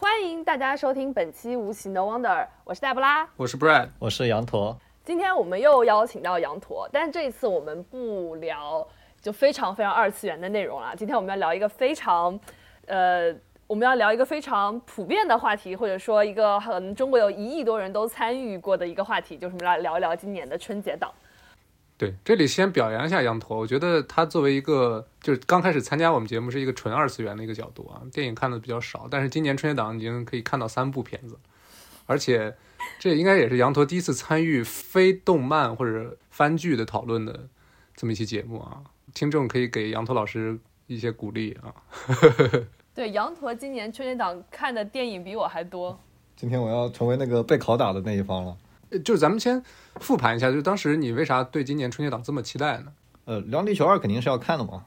欢迎大家收听本期《无形的 Wonder》，我是黛布拉，我是 Brad，我是羊驼。今天我们又邀请到羊驼，但是这一次我们不聊就非常非常二次元的内容了。今天我们要聊一个非常，呃，我们要聊一个非常普遍的话题，或者说一个很中国有一亿多人都参与过的一个话题，就是我们来聊一聊今年的春节档。对，这里先表扬一下羊驼，我觉得他作为一个就是刚开始参加我们节目是一个纯二次元的一个角度啊，电影看的比较少，但是今年春节档已经可以看到三部片子，而且这应该也是羊驼第一次参与非动漫或者番剧的讨论的这么一期节目啊，听众可以给羊驼老师一些鼓励啊。对，羊驼今年春节档看的电影比我还多。今天我要成为那个被拷打的那一方了。就是咱们先复盘一下，就是当时你为啥对今年春节档这么期待呢？呃，《流浪地球二》肯定是要看的嘛。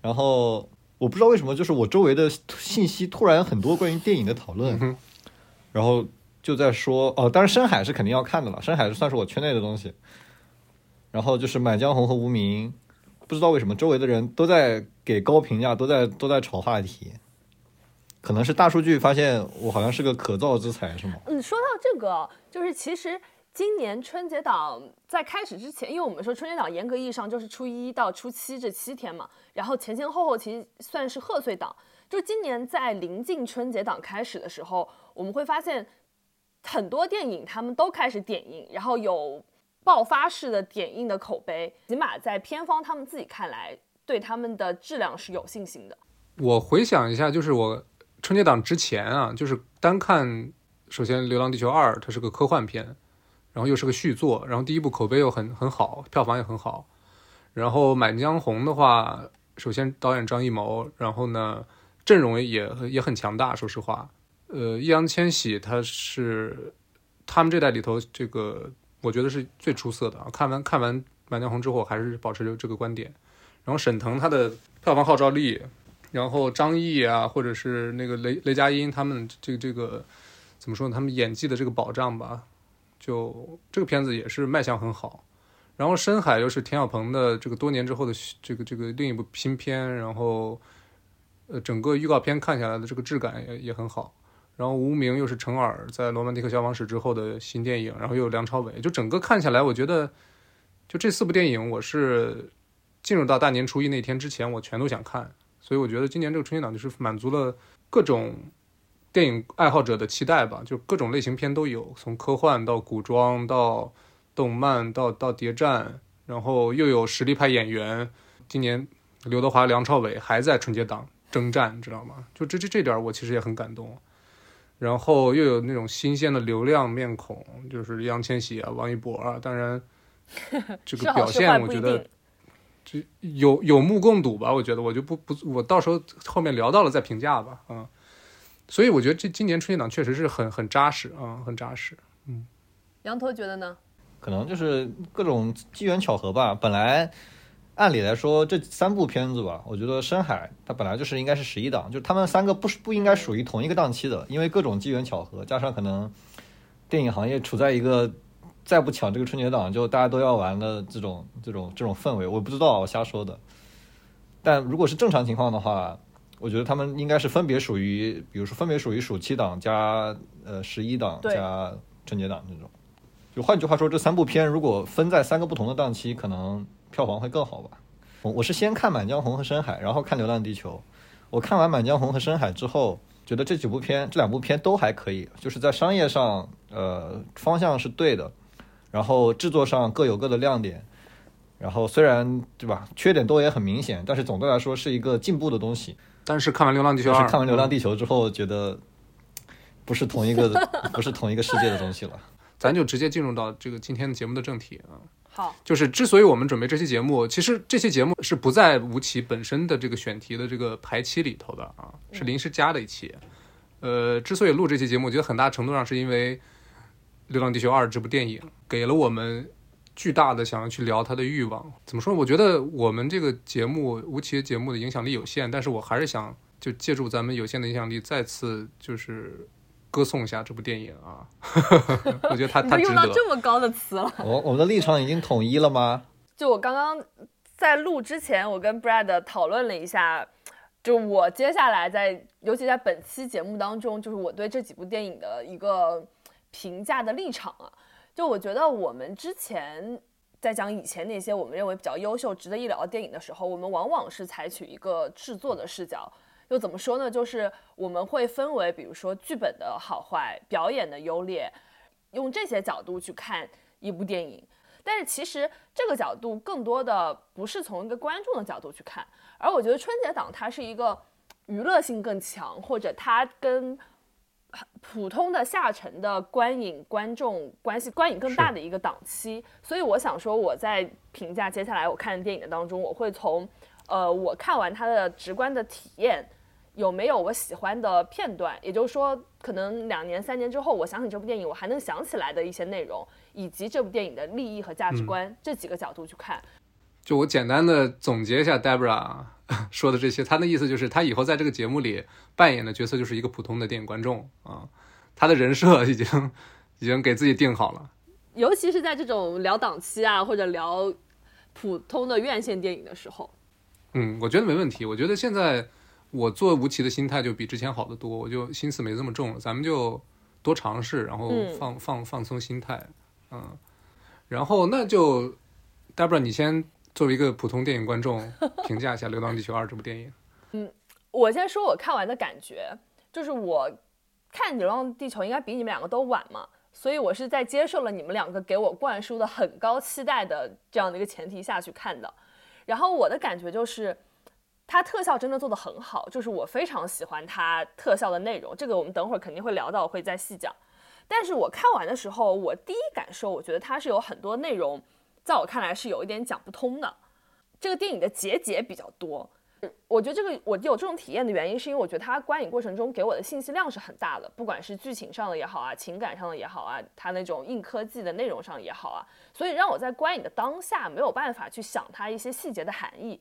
然后我不知道为什么，就是我周围的信息突然很多关于电影的讨论，然后就在说哦，当然《深海》是肯定要看的了，《深海》是算是我圈内的东西。然后就是《满江红》和《无名》，不知道为什么周围的人都在给高评价，都在都在炒话题。可能是大数据发现我好像是个可造之材，是吗？嗯，说到这个，就是其实今年春节档在开始之前，因为我们说春节档严格意义上就是初一到初七这七天嘛，然后前前后后其实算是贺岁档。就今年在临近春节档开始的时候，我们会发现很多电影他们都开始点映，然后有爆发式的点映的口碑，起码在片方他们自己看来，对他们的质量是有信心的。我回想一下，就是我。春节档之前啊，就是单看，首先《流浪地球二》它是个科幻片，然后又是个续作，然后第一部口碑又很很好，票房也很好。然后《满江红》的话，首先导演张艺谋，然后呢阵容也也很强大，说实话。呃，易烊千玺他是他们这代里头这个我觉得是最出色的。看完看完《满江红》之后，还是保持着这个观点。然后沈腾他的票房号召力。然后张译啊，或者是那个雷雷佳音，他们这个这个怎么说呢？他们演技的这个保障吧，就这个片子也是卖相很好。然后深海又是田晓鹏的这个多年之后的这个这个另一部新片，然后呃整个预告片看下来的这个质感也也很好。然后无名又是陈耳在《罗曼蒂克消亡史》之后的新电影，然后又有梁朝伟，就整个看下来，我觉得就这四部电影，我是进入到大年初一那天之前，我全都想看。所以我觉得今年这个春节档就是满足了各种电影爱好者的期待吧，就各种类型片都有，从科幻到古装到动漫到到谍战，然后又有实力派演员。今年刘德华、梁朝伟还在春节档征战，你知道吗？就这这这点我其实也很感动。然后又有那种新鲜的流量面孔，就是易烊千玺啊、王一博啊，当然 这个表现我觉得。有有目共睹吧，我觉得我就不不，我到时候后面聊到了再评价吧，嗯，所以我觉得这今年春节档确实是很很扎实啊，很扎实，嗯。羊驼觉得呢？可能就是各种机缘巧合吧。本来按理来说这三部片子吧，我觉得《深海》它本来就是应该是十一档，就他们三个不是不应该属于同一个档期的，因为各种机缘巧合，加上可能电影行业处在一个。再不抢这个春节档，就大家都要玩的这种这种这种氛围，我不知道，我瞎说的。但如果是正常情况的话，我觉得他们应该是分别属于，比如说分别属于暑期档加呃十一档加春节档这种。就换句话说，这三部片如果分在三个不同的档期，可能票房会更好吧。我我是先看《满江红》和《深海》，然后看《流浪地球》。我看完《满江红》和《深海》之后，觉得这几部片这两部片都还可以，就是在商业上呃方向是对的。然后制作上各有各的亮点，然后虽然对吧，缺点都也很明显，但是总的来说是一个进步的东西。但是看完《流浪地球》，看完《流浪地球》之后，觉得不是同一个，不是同一个世界的东西了。咱就直接进入到这个今天的节目的正题啊。好，就是之所以我们准备这期节目，其实这期节目是不在吴奇本身的这个选题的这个排期里头的啊，是临时加的一期。呃，之所以录这期节目，我觉得很大程度上是因为。《流浪地球二》这部电影给了我们巨大的想要去聊它的欲望。怎么说？我觉得我们这个节目吴奇节目的影响力有限，但是我还是想就借助咱们有限的影响力，再次就是歌颂一下这部电影啊！我觉得他他用到这么高的词了。我我们的立场已经统一了吗？就我刚刚在录之前，我跟 Brad 讨论了一下。就我接下来在，尤其在本期节目当中，就是我对这几部电影的一个评价的立场啊。就我觉得我们之前在讲以前那些我们认为比较优秀、值得一聊的电影的时候，我们往往是采取一个制作的视角。又怎么说呢？就是我们会分为，比如说剧本的好坏、表演的优劣，用这些角度去看一部电影。但是其实这个角度更多的不是从一个观众的角度去看，而我觉得春节档它是一个娱乐性更强，或者它跟普通的下沉的观影观众关系观影更大的一个档期。所以我想说，我在评价接下来我看的电影的当中，我会从呃我看完它的直观的体验。有没有我喜欢的片段？也就是说，可能两年、三年之后，我想起这部电影，我还能想起来的一些内容，以及这部电影的利益和价值观这几个角度去看。就我简单的总结一下，Debra 说的这些，他的意思就是，他以后在这个节目里扮演的角色就是一个普通的电影观众啊，他的人设已经已经给自己定好了。尤其是在这种聊档期啊，或者聊普通的院线电影的时候。嗯，我觉得没问题。我觉得现在。我做吴奇的心态就比之前好得多，我就心思没这么重了。咱们就多尝试，然后放放放松心态，嗯，然后那就 Debra，你先作为一个普通电影观众 评价一下《流浪地球二》这部电影。嗯，我先说我看完的感觉，就是我看《流浪地球》应该比你们两个都晚嘛，所以我是在接受了你们两个给我灌输的很高期待的这样的一个前提下去看的。然后我的感觉就是。它特效真的做得很好，就是我非常喜欢它特效的内容。这个我们等会儿肯定会聊到，我会再细讲。但是我看完的时候，我第一感受，我觉得它是有很多内容，在我看来是有一点讲不通的。这个电影的结节比较多，我觉得这个我有这种体验的原因，是因为我觉得它观影过程中给我的信息量是很大的，不管是剧情上的也好啊，情感上的也好啊，它那种硬科技的内容上也好啊，所以让我在观影的当下没有办法去想它一些细节的含义。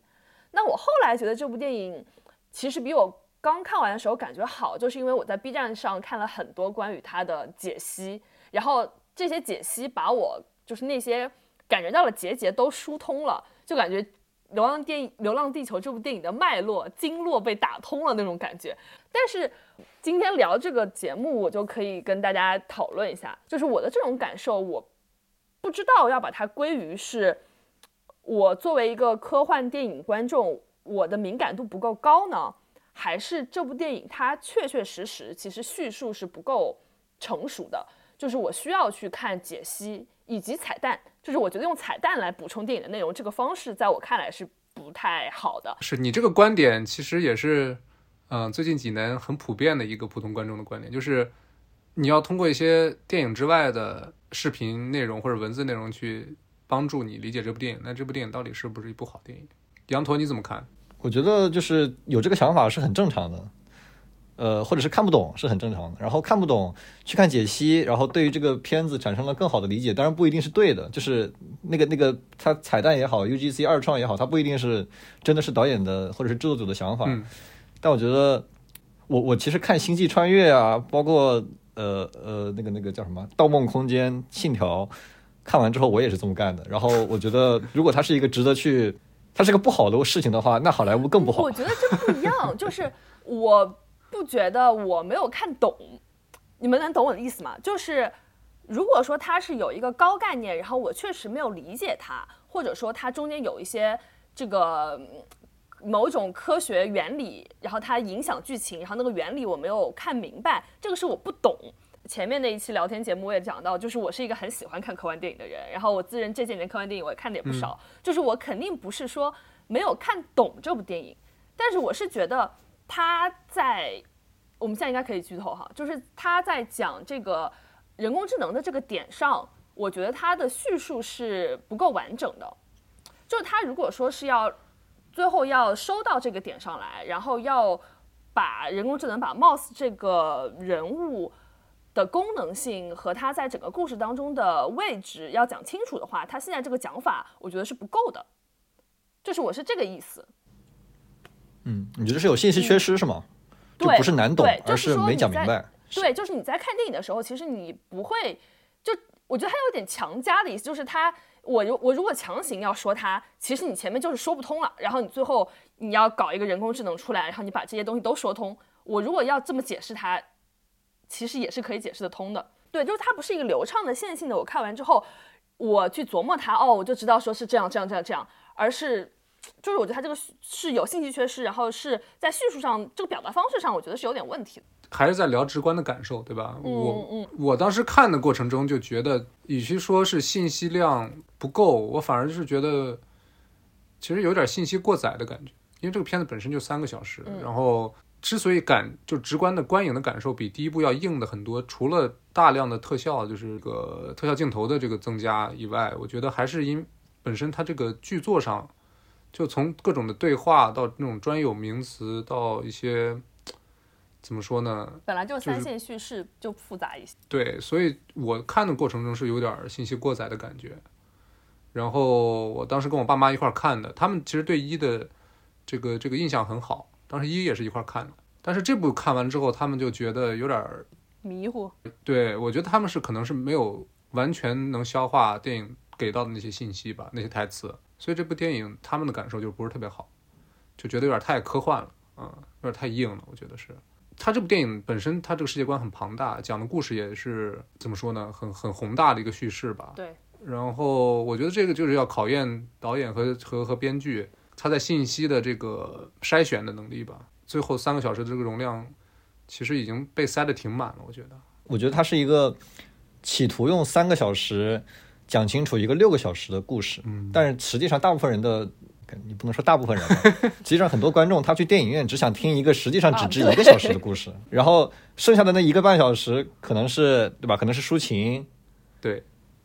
那我后来觉得这部电影其实比我刚看完的时候感觉好，就是因为我在 B 站上看了很多关于它的解析，然后这些解析把我就是那些感觉到了结节都疏通了，就感觉《流浪电影流浪地球》这部电影的脉络经络被打通了那种感觉。但是今天聊这个节目，我就可以跟大家讨论一下，就是我的这种感受，我不知道要把它归于是。我作为一个科幻电影观众，我的敏感度不够高呢，还是这部电影它确确实实其实叙述是不够成熟的，就是我需要去看解析以及彩蛋，就是我觉得用彩蛋来补充电影的内容，这个方式在我看来是不太好的。是你这个观点其实也是，嗯，最近几年很普遍的一个普通观众的观点，就是你要通过一些电影之外的视频内容或者文字内容去。帮助你理解这部电影，那这部电影到底是不是一部好电影？羊驼你怎么看？我觉得就是有这个想法是很正常的，呃，或者是看不懂是很正常的。然后看不懂去看解析，然后对于这个片子产生了更好的理解，当然不一定是对的。就是那个那个，它彩蛋也好，UGC 二创也好，它不一定是真的是导演的或者是制作组的想法。但我觉得，我我其实看《星际穿越》啊，包括呃呃那个那个叫什么《盗梦空间》《信条》。看完之后，我也是这么干的。然后我觉得，如果它是一个值得去，它是个不好的事情的话，那好莱坞更不好。我觉得这不一样，就是我不觉得我没有看懂，你们能懂我的意思吗？就是如果说它是有一个高概念，然后我确实没有理解它，或者说它中间有一些这个某种科学原理，然后它影响剧情，然后那个原理我没有看明白，这个是我不懂。前面那一期聊天节目我也讲到，就是我是一个很喜欢看科幻电影的人，然后我自认这几年科幻电影我也看的也不少，就是我肯定不是说没有看懂这部电影，但是我是觉得他在我们现在应该可以剧透哈，就是他在讲这个人工智能的这个点上，我觉得他的叙述是不够完整的，就他如果说是要最后要收到这个点上来，然后要把人工智能把 Mouse 这个人物。的功能性和它在整个故事当中的位置要讲清楚的话，它现在这个讲法我觉得是不够的，就是我是这个意思。嗯，你觉得是有信息缺失是吗？对，不是难懂，而是没讲明白。对，就是你在看电影的时候，其实你不会，就我觉得它有点强加的意思，就是它，我如我如果强行要说它，其实你前面就是说不通了，然后你最后你要搞一个人工智能出来，然后你把这些东西都说通。我如果要这么解释它，其实也是可以解释得通的。对，就是它不是一个流畅的线性的。我看完之后，我去琢磨它，哦，我就知道说是这样这样这样这样，而是就是我觉得它这个是有信息缺失，然后是在叙述上这个表达方式上，我觉得是有点问题的。还是在聊直观的感受，对吧？嗯我嗯我当时看的过程中就觉得，与其说是信息量不够，我反而就是觉得其实有点信息过载的感觉。因为这个片子本身就三个小时，嗯然后之所以感就直观的观影的感受比第一部要硬的很多，除了大量的特效，就是这个特效镜头的这个增加以外，我觉得还是因本身它这个剧作上，就从各种的对话到那种专有名词到一些怎么说呢？本来就就是三线叙事就复杂一些。对，所以我看的过程中是有点信息过载的感觉。然后我当时跟我爸妈一块儿看的，他们其实对一的这个这个印象很好，当时一也是一块儿看的。但是这部看完之后，他们就觉得有点，迷糊，对我觉得他们是可能是没有完全能消化电影给到的那些信息吧，那些台词。所以这部电影他们的感受就不是特别好，就觉得有点太科幻了，嗯，有点太硬了，我觉得是。他这部电影本身，他这个世界观很庞大，讲的故事也是怎么说呢，很很宏大的一个叙事吧。对。然后我觉得这个就是要考验导演和和和编剧他在信息的这个筛选的能力吧。最后三个小时的这个容量，其实已经被塞得挺满了，我觉得。我觉得它是一个企图用三个小时讲清楚一个六个小时的故事，嗯。但是实际上大部分人的，你不能说大部分人吧，实际上很多观众他去电影院只想听一个实际上只值啊一个小时的故事，然后剩下的那一个半小时可能是对吧？可能是抒情，对。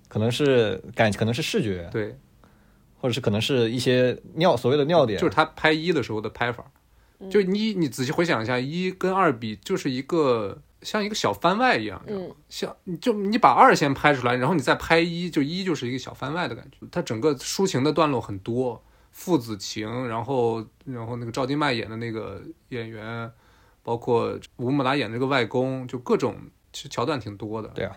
可能是感，可能是视觉，对，或者是可能是一些尿所谓的尿点，就是他拍一的时候的拍法，就一你仔细回想一下，一跟二比就是一个像一个小番外一样，像你就你把二先拍出来，然后你再拍一，就一就是一个小番外的感觉。它整个抒情的段落很多，父子情，然后然后那个赵今麦演的那个演员，包括吴孟达演的这个外公，就各种其实桥段挺多的。对啊。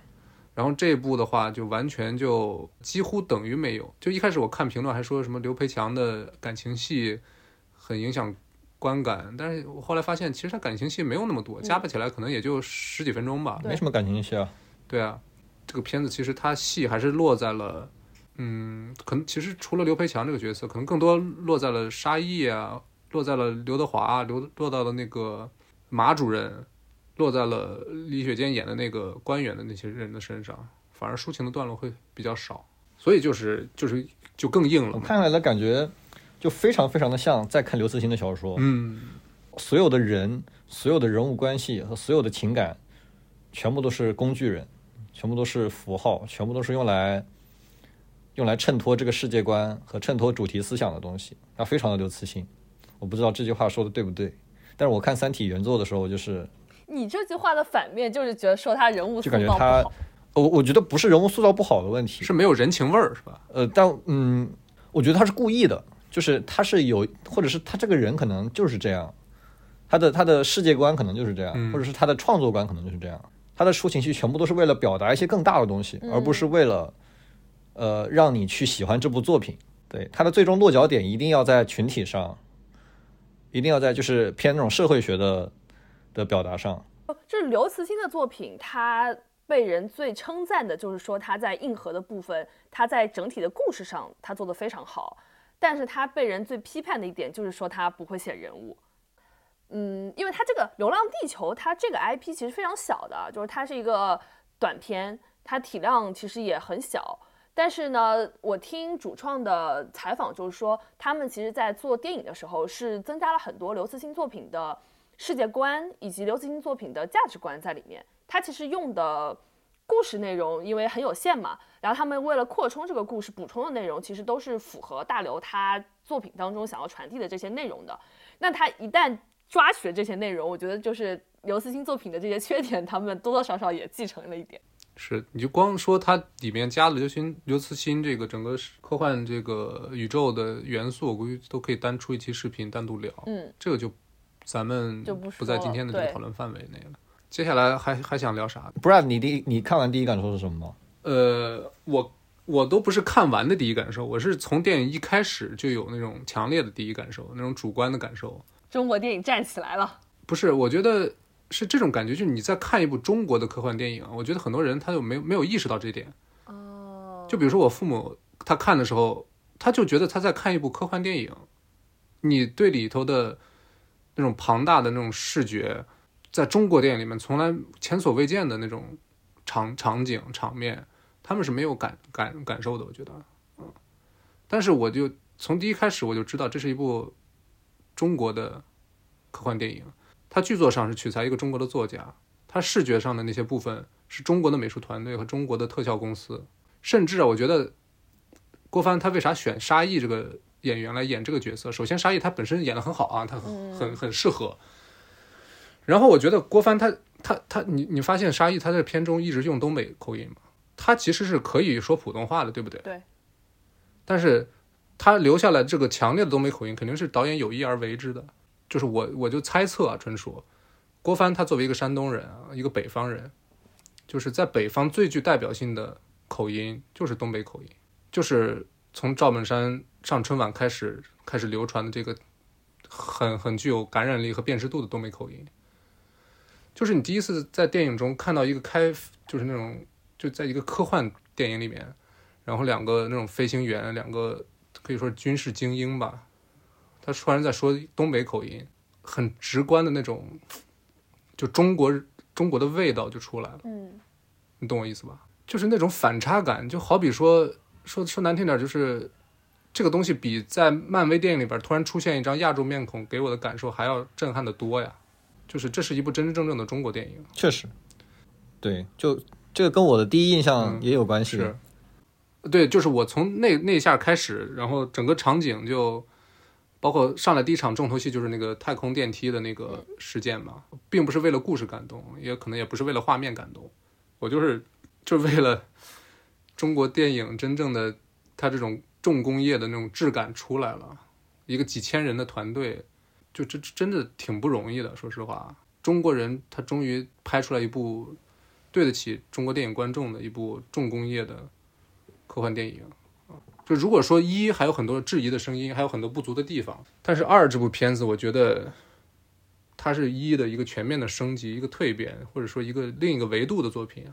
然后这一部的话，就完全就几乎等于没有。就一开始我看评论还说什么刘培强的感情戏很影响观感，但是我后来发现其实他感情戏没有那么多，加不起来可能也就十几分钟吧。没什么感情戏啊。对啊，这个片子其实他戏还是落在了，嗯，可能其实除了刘培强这个角色，可能更多落在了沙溢啊，落在了刘德华，刘落到了那个马主任，落在了李雪健演的那个官员的那些人的身上，反而抒情的段落会比较少，所以就是就是就更硬了嘛。我看下来的感觉就非常非常的像在看刘慈欣的小说，嗯，所有的人、所有的人物关系和所有的情感，全部都是工具人，全部都是符号，全部都是用来用来衬托这个世界观和衬托主题思想的东西。那非常的刘慈欣，我不知道这句话说的对不对，但是我看《三体》原作的时候，就是你这句话的反面就是觉得说他人物塑就感觉造不他好，我我觉得不是人物塑造不好的问题，是没有人情味儿，是吧？呃，但嗯，我觉得他是故意的，就是他是有，或者是他这个人可能就是这样，他的他的世界观可能就是这样，嗯或者是他的创作观可能就是这样，他的抒情戏全部都是为了表达一些更大的东西，而不是为了呃让你去喜欢这部作品。对，他的最终落脚点一定要在群体上，一定要在就是偏那种社会学的的表达上。就是刘慈欣的作品，他被人最称赞的就是说他在硬核的部分，他在整体的故事上他做的非常好，但是他被人最批判的一点就是说他不会写人物。嗯，因为他这个《流浪地球》，它这个 IP 其实非常小的，就是它是一个短片，它体量其实也很小。但是呢，我听主创的采访，就是说他们其实在做电影的时候是增加了很多刘慈欣作品的世界观以及刘慈欣作品的价值观在里面。他其实用的故事内容因为很有限嘛，然后他们为了扩充这个故事，补充的内容其实都是符合大刘他作品当中想要传递的这些内容的。那他一旦抓取了这些内容，我觉得就是刘慈欣作品的这些缺点，他们多多少少也继承了一点。是，你就光说它里面加了刘欣、刘慈欣这个整个科幻这个宇宙的元素，我估计都可以单出一期视频单独聊。嗯，这个就咱们就不不在今天的这个讨论范围内了。接下来还还想聊啥？不然你第一你看完第一感受是什么吗？呃，我我都不是看完的第一感受，我是从电影一开始就有那种强烈的第一感受，那种主观的感受。中国电影站起来了。不是，我觉得是这种感觉，就是你在看一部中国的科幻电影，我觉得很多人他就没有没有意识到这一点。哦，就比如说我父母，他看的时候，他就觉得他在看一部科幻电影，你对里头的那种庞大的那种视觉，在中国电影里面从来前所未见的那种场场景场面，他们是没有感感感受的，我觉得，嗯，但是我就从第一开始我就知道这是一部中国的科幻电影，它剧作上是取材一个中国的作家，它视觉上的那些部分是中国的美术团队和中国的特效公司，甚至啊，我觉得郭帆他为啥选沙溢这个演员来演这个角色？首先，沙溢他本身演的很好啊，他很很很适合。然后我觉得郭帆他他他，你你发现沙溢他在片中一直用东北口音吗？他其实是可以说普通话的，对不对？对。但是他留下来这个强烈的东北口音，肯定是导演有意而为之的。就是我我就猜测啊，纯属郭帆他作为一个山东人啊，一个北方人，就是在北方最具代表性的口音就是东北口音，就是从赵本山上春晚开始开始流传的这个很很具有感染力和辨识度的东北口音。就是你第一次在电影中看到一个开，就是那种就在一个科幻电影里面，然后两个那种飞行员，两个可以说是军事精英吧，他突然在说东北口音，很直观的那种，就中国中国的味道就出来了。嗯，你懂我意思吧？就是那种反差感，就好比说说说难听点，就是这个东西比在漫威电影里边突然出现一张亚洲面孔给我的感受还要震撼的多呀。就是这是一部真真正正的中国电影，确实，对，就这个跟我的第一印象也有关系。是，对，就是我从那那一下开始，然后整个场景就包括上来第一场重头戏就是那个太空电梯的那个事件嘛，并不是为了故事感动，也可能也不是为了画面感动，我就是就为了中国电影真正的它这种重工业的那种质感出来了，一个几千人的团队。就这真的挺不容易的，说实话，中国人他终于拍出来一部对得起中国电影观众的一部重工业的科幻电影就如果说一还有很多质疑的声音，还有很多不足的地方，但是二这部片子，我觉得它是一的一个全面的升级，一个蜕变，或者说一个另一个维度的作品。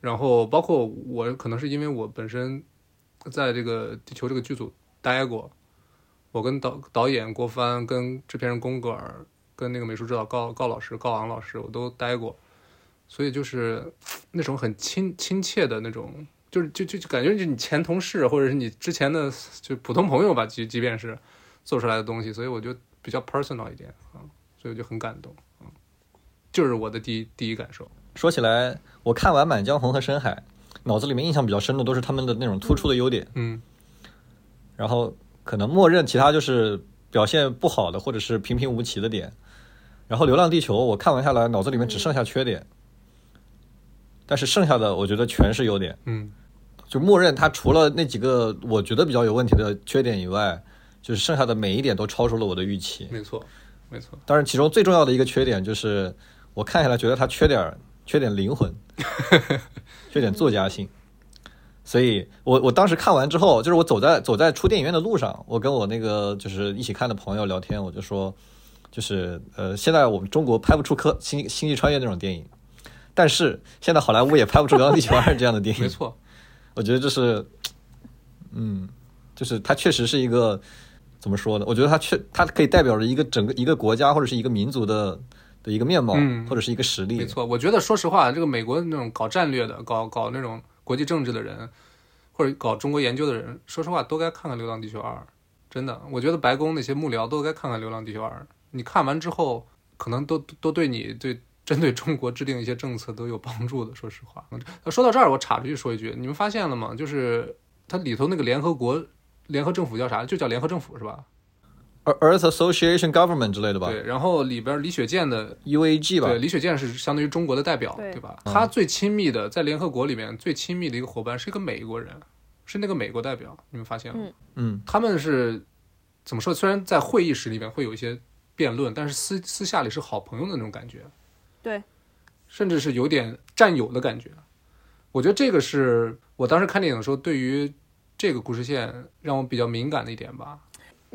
然后包括我可能是因为我本身在这个地球这个剧组待过。我跟导导演郭帆、跟制片人龚格尔、跟那个美术指导高高老师、高昂老师，我都待过，所以就是那种很亲亲切的那种，就是就就就感觉就你前同事或者是你之前的就普通朋友吧，即即便是做出来的东西，所以我就比较 personal 一点啊，所以我就很感动啊，就是我的第一第一感受。说起来，我看完《满江红》和《深海》，脑子里面印象比较深的都是他们的那种突出的优点，嗯，然后。可能默认其他就是表现不好的，或者是平平无奇的点。然后《流浪地球》我看完下来，脑子里面只剩下缺点，但是剩下的我觉得全是优点。嗯，就默认它除了那几个我觉得比较有问题的缺点以外，就是剩下的每一点都超出了我的预期。没错，没错。当然，其中最重要的一个缺点就是我看下来觉得它缺点缺点灵魂，缺点作家性。所以，我我当时看完之后，就是我走在走在出电影院的路上，我跟我那个就是一起看的朋友聊天，我就说，就是呃，现在我们中国拍不出科星星际穿越那种电影，但是现在好莱坞也拍不出《流浪地球二》这样的电影。没错，我觉得这是，嗯，就是它确实是一个怎么说呢？我觉得它确它可以代表着一个整个一个国家或者是一个民族的的一个面貌，或者是一个实力。没错，我觉得说实话，这个美国那种搞战略的，搞搞那种。国际政治的人，或者搞中国研究的人，说实话都该看看《流浪地球二》，真的，我觉得白宫那些幕僚都该看看《流浪地球二》。你看完之后，可能都都对你对针对中国制定一些政策都有帮助的。说实话，说到这儿，我插出去说一句，你们发现了吗？就是它里头那个联合国联合政府叫啥？就叫联合政府是吧？Earth Association Government 之类的吧。对，然后里边李雪健的 UAG 吧。对，李雪健是相当于中国的代表，对吧？他最亲密的在联合国里面最亲密的一个伙伴是一个美国人，是那个美国代表。你们发现了吗？嗯，他们是怎么说？虽然在会议室里面会有一些辩论，但是私私下里是好朋友的那种感觉。对，甚至是有点战友的感觉。我觉得这个是我当时看电影的时候，对于这个故事线让我比较敏感的一点吧。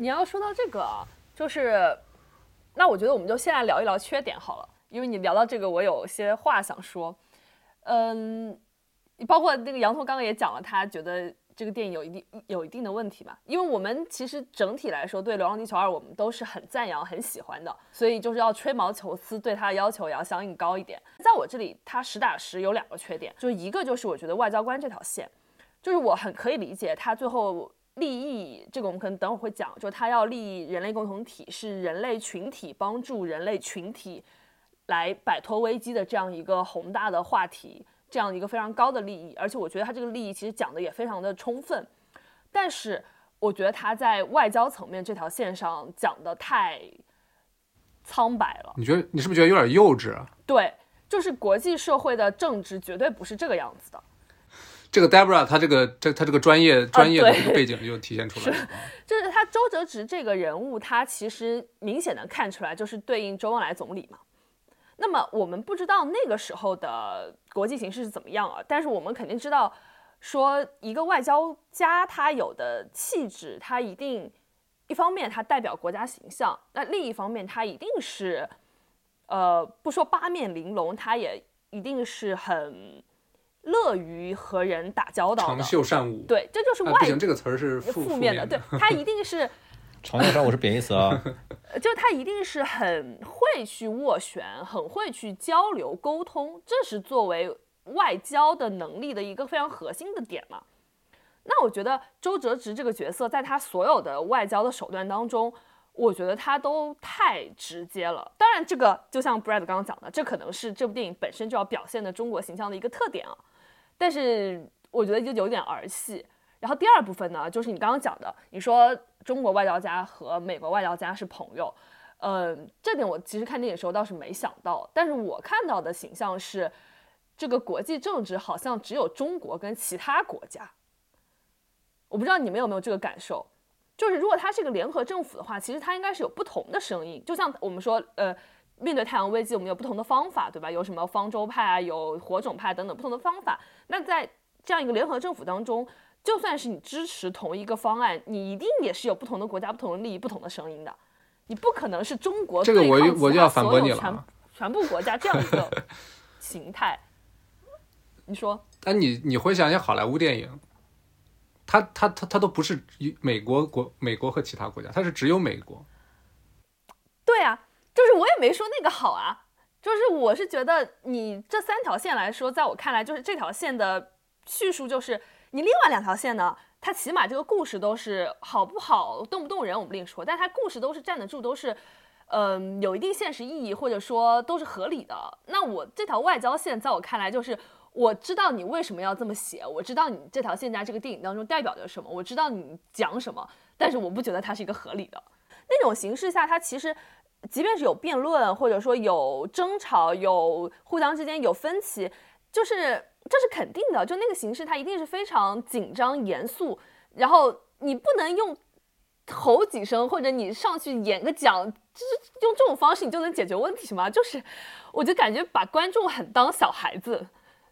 你要说到这个，就是那我觉得我们就先来聊一聊缺点好了，因为你聊到这个，我有些话想说。嗯，包括那个杨头刚刚也讲了，他觉得。这个电影有一定有一定的问题吧，因为我们其实整体来说对《流浪地球二》我们都是很赞扬、很喜欢的，所以就是要吹毛求疵，对它的要求也要相应高一点。在我这里，它实打实有两个缺点，就一个就是我觉得外交官这条线，就是我很可以理解他最后利益，这个我们可能等会儿会讲，就他要利益人类共同体，是人类群体帮助人类群体来摆脱危机的这样一个宏大的话题。这样一个非常高的利益，而且我觉得他这个利益其实讲的也非常的充分，但是我觉得他在外交层面这条线上讲的太苍白了。你觉得你是不是觉得有点幼稚啊？对，就是国际社会的政治绝对不是这个样子的。这个 Debra 他这个这他这个专业专业的这个背景就体现出来了。就是他周哲直这个人物，他其实明显能看出来，就是对应周恩来总理嘛。那么我们不知道那个时候的国际形势是怎么样啊？但是我们肯定知道，说一个外交家他有的气质，他一定一方面他代表国家形象，那另一方面他一定是，呃，不说八面玲珑，他也一定是很乐于和人打交道的，长袖善舞。对，这就是外不行，这个词儿是负面的。对他一定是。长袖善舞是贬义词啊，就他一定是很会去斡旋，很会去交流沟通，这是作为外交的能力的一个非常核心的点嘛。那我觉得周哲直这个角色，在他所有的外交的手段当中，我觉得他都太直接了。当然，这个就像 Brad 刚刚讲的，这可能是这部电影本身就要表现的中国形象的一个特点啊。但是我觉得就有点儿戏。然后第二部分呢，就是你刚刚讲的，你说中国外交家和美国外交家是朋友，嗯，这点我其实看电影的时候倒是没想到，但是我看到的形象是，这个国际政治好像只有中国跟其他国家，我不知道你们有没有这个感受，就是如果它是一个联合政府的话，其实它应该是有不同的声音，就像我们说，呃，面对太阳危机，我们有不同的方法，对吧？有什么方舟派啊，有火种派等等不同的方法，那在这样一个联合政府当中。就算是你支持同一个方案，你一定也是有不同的国家、不同的利益、不同的声音的。你不可能是中国这个我我就要反驳你了，全全部国家这样一个 形态。你说？但你你回想一下好莱坞电影，它它它它都不是美国国美国和其他国家，它是只有美国。对啊，就是我也没说那个好啊，就是我是觉得你这三条线来说，在我看来，就是这条线的叙述就是。你另外两条线呢？它起码这个故事都是好不好、动不动人我们另说，但它故事都是站得住，都是，嗯，有一定现实意义，或者说都是合理的。那我这条外交线，在我看来就是我知道你为什么要这么写，我知道你这条线在这个电影当中代表着什么，我知道你讲什么，但是我不觉得它是一个合理的那种形式下，它其实即便是有辩论，或者说有争吵，有互相之间有分歧，就是。这是肯定的，就那个形式，它一定是非常紧张严肃，然后你不能用吼几声，或者你上去演个讲，就是用这种方式你就能解决问题吗？就是我就感觉把观众很当小孩子，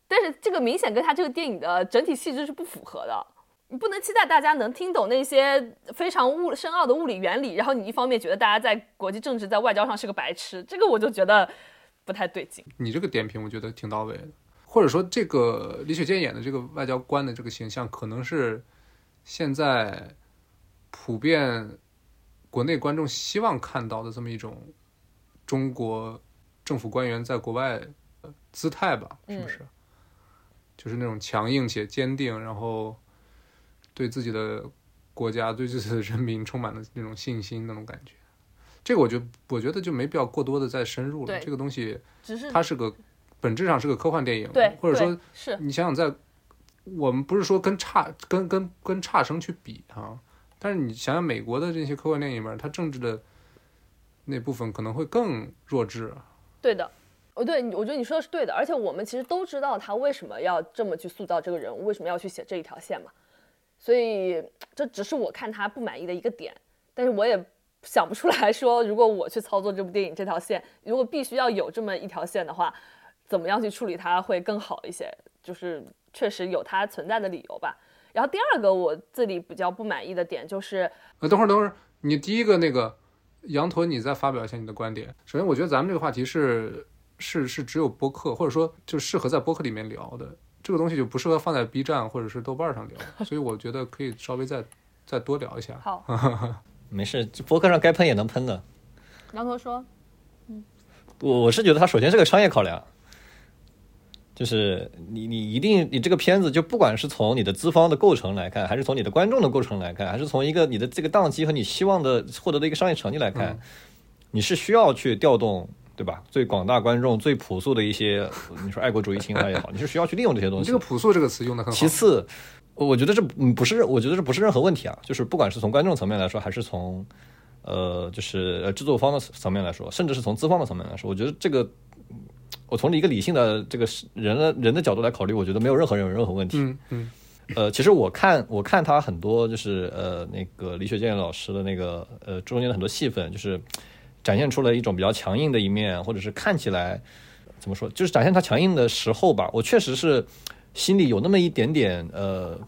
但是这个明显跟他这个电影的整体气质是不符合的。你不能期待大家能听懂那些非常物深奥的物理原理，然后你一方面觉得大家在国际政治在外交上是个白痴，这个我就觉得不太对劲。你这个点评我觉得挺到位的。或者说，这个李雪健演的这个外交官的这个形象，可能是现在普遍国内观众希望看到的这么一种中国政府官员在国外姿态吧？是不是？就是那种强硬且坚定，然后对自己的国家、对自己的人民充满了那种信心那种感觉。这个，我觉我觉得就没必要过多的再深入了。这个东西，只是它是个。本质上是个科幻电影，对，或者说，是你想想，在我们不是说跟差跟跟跟差生去比啊，但是你想想美国的这些科幻电影里面，它政治的那部分可能会更弱智。对的，哦，对，我觉得你说的是对的，而且我们其实都知道他为什么要这么去塑造这个人物，为什么要去写这一条线嘛，所以这只是我看他不满意的一个点，但是我也想不出来说，如果我去操作这部电影这条线，如果必须要有这么一条线的话。怎么样去处理它会更好一些？就是确实有它存在的理由吧。然后第二个我这里比较不满意的点就是，呃，等会儿等会儿，你第一个那个羊驼，你再发表一下你的观点。首先，我觉得咱们这个话题是是是只有播客，或者说就适合在播客里面聊的，这个东西就不适合放在 B 站或者是豆瓣上聊，所以我觉得可以稍微再再多聊一下。好，没事，这博客上该喷也能喷的。羊驼说，嗯我我是觉得它首先是个商业考量，就是你你一定你这个片子就不管是从你的资方的构成来看，还是从你的观众的构成来看，还是从一个你的这个档期和你希望的获得的一个商业成绩来看，你是需要去调动。对吧？最广大观众、最朴素的一些，你说爱国主义情怀也好，你是需要去利用这些东西这。个“朴素”这个词用的很好。其次，我觉得这嗯不是，我觉得这不是任何问题啊。就是不管是从观众层面来说，还是从呃就是呃制作方的层面来说，甚至是从资方的层面来说，我觉得这个嗯我从一个理性的这个人的人的角度来考虑，我觉得没有任何人有任何问题。嗯嗯呃，其实我看我看他很多就是呃那个李雪健老师的那个呃中间的很多戏份，就是展现出了一种比较强硬的一面，或者是看起来怎么说，就是展现他强硬的时候吧，我确实是心里有那么一点点呃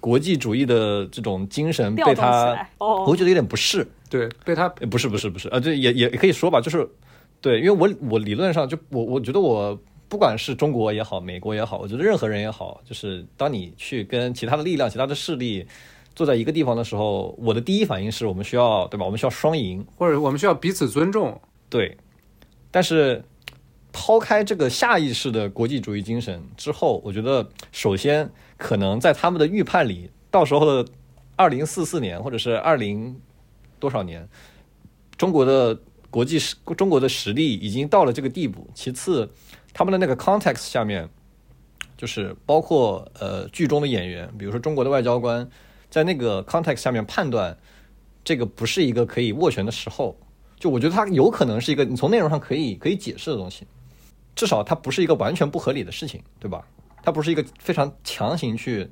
国际主义的这种精神被他，哦我会觉得有点不适。对，被他呃不是不是不是，呃，对，也也也可以说吧，就是对，因为我我理论上就我我觉得我不管是中国也好，美国也好，我觉得任何人也好，就是当你去跟其他的力量、其他的势力坐在一个地方的时候，我的第一反应是我们需要对吧？我们需要双赢，或者我们需要彼此尊重。对，但是抛开这个下意识的国际主义精神之后，我觉得首先可能在他们的预判里，到时候的二零四四年或者是二零多少年，中国的国际中国的实力已经到了这个地步。其次，他们的那个 context 下面，就是包括呃剧中的演员，比如说中国的外交官，在那个 context 下面判断这个不是一个可以斡旋的时候。就我觉得它有可能是一个你从内容上可以可以解释的东西，至少它不是一个完全不合理的事情，对吧？它不是一个非常强行去，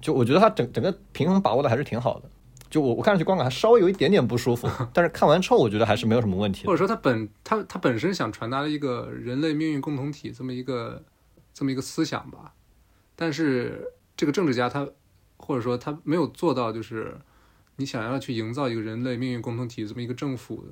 就我觉得它整整个平衡把握的还是挺好的。就我我看上去观感还稍微有一点点不舒服，但是看完之后我觉得还是没有什么问题。或者说他本他他本身想传达的一个人类命运共同体这么一个这么一个思想吧，但是这个政治家他或者说他没有做到，就是你想要去营造一个人类命运共同体这么一个政府，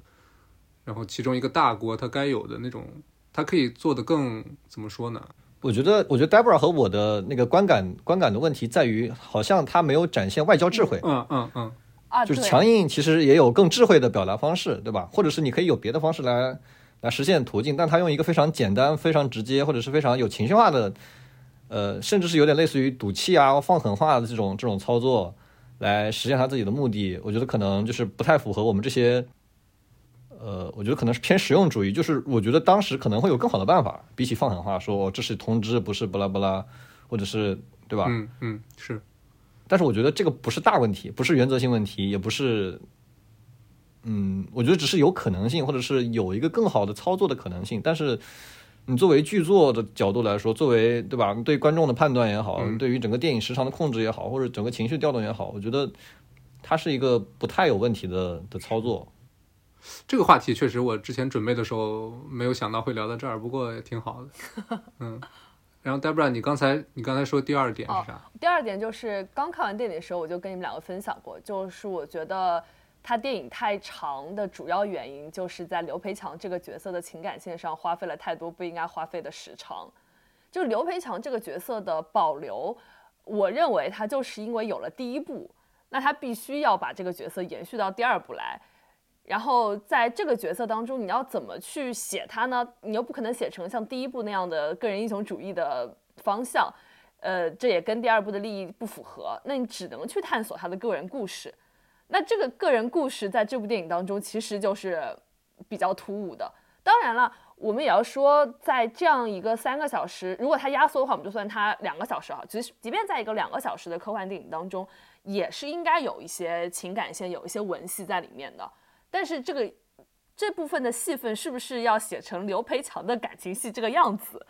然后其中一个大国他该有的那种，它可以做得更怎么说呢？我觉得，我觉得 Deborah 和我的那个观感观感的问题在于，好像他没有展现外交智慧。嗯嗯嗯，啊，就是强硬，其实也有更智慧的表达方式，对吧？或者是你可以有别的方式来来实现途径，但他用一个非常简单、非常直接，或者是非常有情绪化的，呃，甚至是有点类似于赌气啊、放狠话的这种这种操作，来实现他自己的目的。我觉得可能就是不太符合我们这些，呃，我觉得可能是偏实用主义。就是我觉得当时可能会有更好的办法，比起放狠话说、哦这是通知，不是巴拉巴拉，或者是对吧？嗯嗯是，但是我觉得这个不是大问题，不是原则性问题，也不是，嗯，我觉得只是有可能性，或者是有一个更好的操作的可能性。但是你作为剧作的角度来说，作为对吧，对观众的判断也好，嗯对于整个电影时长的控制也好，或者整个情绪调动也好，我觉得它是一个不太有问题的的操作。这个话题确实我之前准备的时候没有想到会聊到这儿，不过也挺好的。嗯，然后 Debra，你刚才你刚才说第二点是啥？第二点就是刚看完电影的时候，我就跟你们两个分享过，就是我觉得他电影太长的主要原因，就是在刘培强这个角色的情感线上花费了太多不应该花费的时长。就是刘培强这个角色的保留，我认为他就是因为有了第一部，那他必须要把这个角色延续到第二部来。然后在这个角色当中，你要怎么去写他呢？你又不可能写成像第一部那样的个人英雄主义的方向，呃，这也跟第二部的利益不符合。那你只能去探索他的个人故事。那这个个人故事在这部电影当中其实就是比较突兀的。当然了，我们也要说，在这样一个三个小时，如果它压缩的话，我们就算它两个小时哈。其实，即便在一个两个小时的科幻电影当中，也是应该有一些情感线、有一些文戏在里面的。但是这个这部分的戏份是不是要写成刘培强的感情戏这个样子？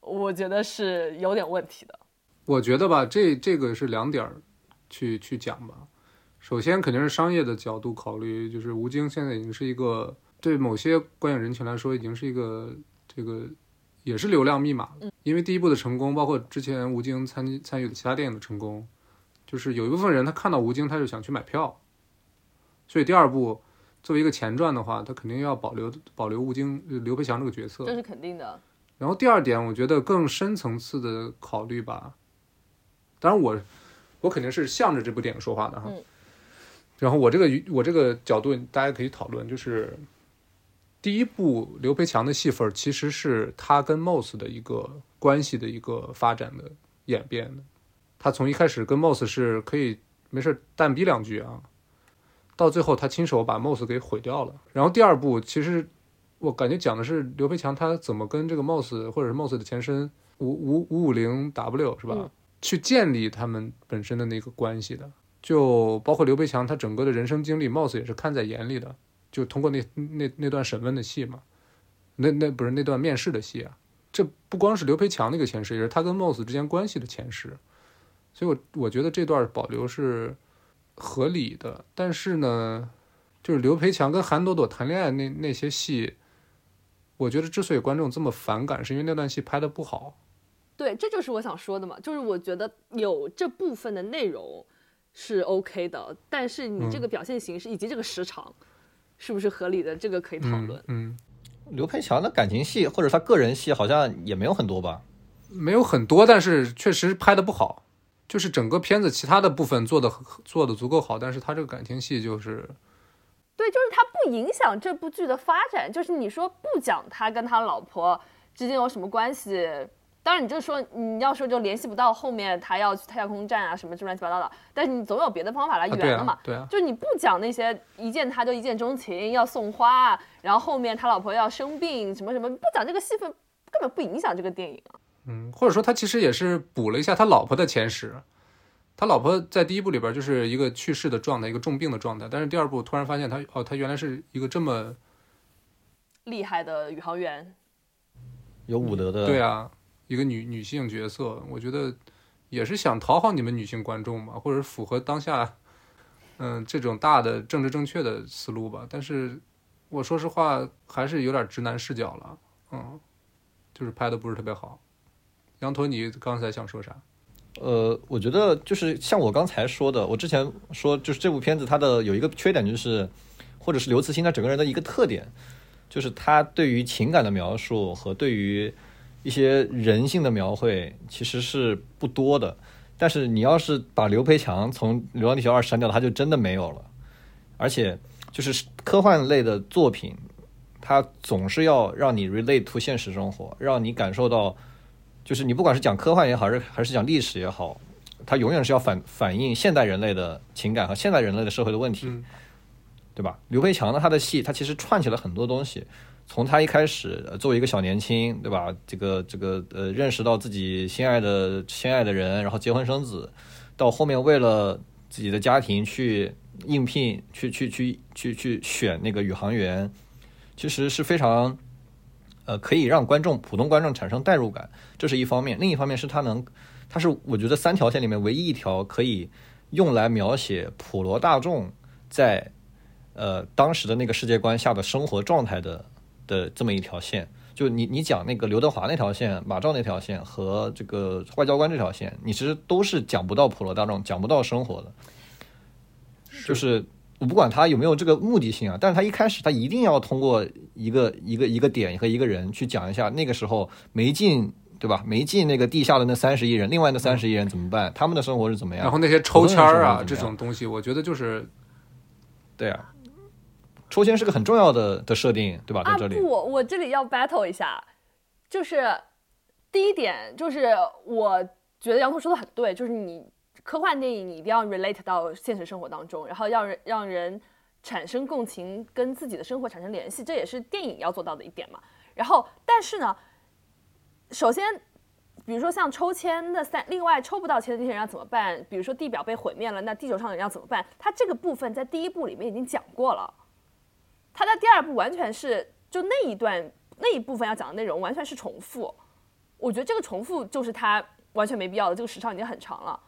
我觉得是有点问题的。我觉得吧，这这个是两点儿去去讲吧。首先肯定是商业的角度考虑，就是吴京现在已经是一个对某些观影人群来说已经是一个这个也是流量密码。因为第一部的成功，包括之前吴京参参与的其他电影的成功，就是有一部分人他看到吴京他就想去买票，所以第二部作为一个前传的话，他肯定要保留保留吴京呃刘培强这个角色。这是肯定的。然后第二点，我觉得更深层次的考虑吧，当然我我肯定是向着这部电影说话的哈。嗯然后我这个我这个角度大家可以讨论，就是第一部刘培强的戏份儿其实是他跟 Moss 的一个关系的一个发展的演变的。他从一开始跟 Moss 是可以没事儿淡逼两句啊，到最后他亲手把 Moss 给毁掉了。然后第二部其实我感觉讲的是刘培强他怎么跟这个 Moss 或者是 Moss 的前身五五五五零 W 是吧，嗯去建立他们本身的那个关系的。就包括刘培强他整个的人生经历，Moss 也是看在眼里的。就通过那那那段审问的戏嘛，那那不是那段面试的戏啊。这不光是刘培强那个前世，也是他跟 Moss 之间关系的前世。所以我我觉得这段保留是合理的。但是呢，就是刘培强跟韩朵朵谈恋爱那那些戏，我觉得之所以观众这么反感，是因为那段戏拍的不好。对，这就是我想说的嘛，就是我觉得有这部分的内容是 OK 的，但是你这个表现形式以及这个时长是不是合理的，这个可以讨论。嗯，刘培强的感情戏或者他个人戏好像也没有很多吧？没有很多，但是确实拍的不好。就是整个片子其他的部分做的做的足够好，但是他这个感情戏就是对，就是他不影响这部剧的发展。就是你说不讲他跟他老婆之间有什么关系，当然你就说你要说就联系不到后面他要去太空站啊什么这乱七八糟的，但是你总有别的方法来圆的嘛。啊，对啊，就是你不讲那些一见他就一见钟情，要送花，然后后面他老婆要生病什么什么，不讲这个戏份根本不影响这个电影啊。嗯，或者说他其实也是补了一下他老婆的前史。他老婆在第一部里边就是一个去世的状态，一个重病的状态，但是第二部突然发现他哦，他原来是一个这么厉害的宇航员，有武德的，对啊，一个女女性角色，我觉得也是想讨好你们女性观众嘛，或者符合当下嗯这种大的政治正确的思路吧。但是我说实话，还是有点直男视角了，嗯，就是拍的不是特别好。羊驼，你刚才想说啥？呃，我觉得就是像我刚才说的，我之前说就是这部片子它的有一个缺点就是，或者是刘慈欣他整个人的一个特点，就是他对于情感的描述和对于一些人性的描绘其实是不多的。但是你要是把刘培强从《流浪地球二》删掉，他就真的没有了。而且就是科幻类的作品，它总是要让你 relate to 现实生活，让你感受到。就是你不管是讲科幻也好，还是还是讲历史也好，它永远是要反反映现代人类的情感和现代人类的社会的问题，嗯对吧？刘培强呢，他的戏他其实串起了很多东西，从他一开始、呃、作为一个小年轻，对吧？这个这个呃，认识到自己心爱的心爱的人，然后结婚生子，到后面为了自己的家庭去应聘，去去去去去选那个宇航员，其实是非常。呃，可以让观众普通观众产生代入感，这是一方面；另一方面是他能，他是我觉得三条线里面唯一一条可以用来描写普罗大众在呃当时的那个世界观下的生活状态的的这么一条线。就你你讲那个刘德华那条线、马照那条线和这个外交官这条线，你其实都是讲不到普罗大众、讲不到生活的，就是。我不管他有没有这个目的性啊，但是他一开始他一定要通过一个一个一个点和一个人去讲一下那个时候没进对吧？没进那个地下的那三十亿人，另外那三十亿人怎么办？他们的生活是怎么样？然后那些抽签儿啊这种东西，我觉得就是对啊，抽签是个很重要的的设定，对吧？在啊这里，不，我这里要 battle 一下，就是第一点就是我觉得杨彤说的很对，就是你科幻电影你一定要 relate 到现实生活当中，然后要人让人产生共情，跟自己的生活产生联系，这也是电影要做到的一点嘛。然后，但是呢，首先，比如说像抽签的三，另外抽不到签的这些人要怎么办？比如说地表被毁灭了，那地球上的人要怎么办？他这个部分在第一部里面已经讲过了，他在第二部完全是就那一段那一部分要讲的内容完全是重复，我觉得这个重复就是他完全没必要的，这个时长已经很长了。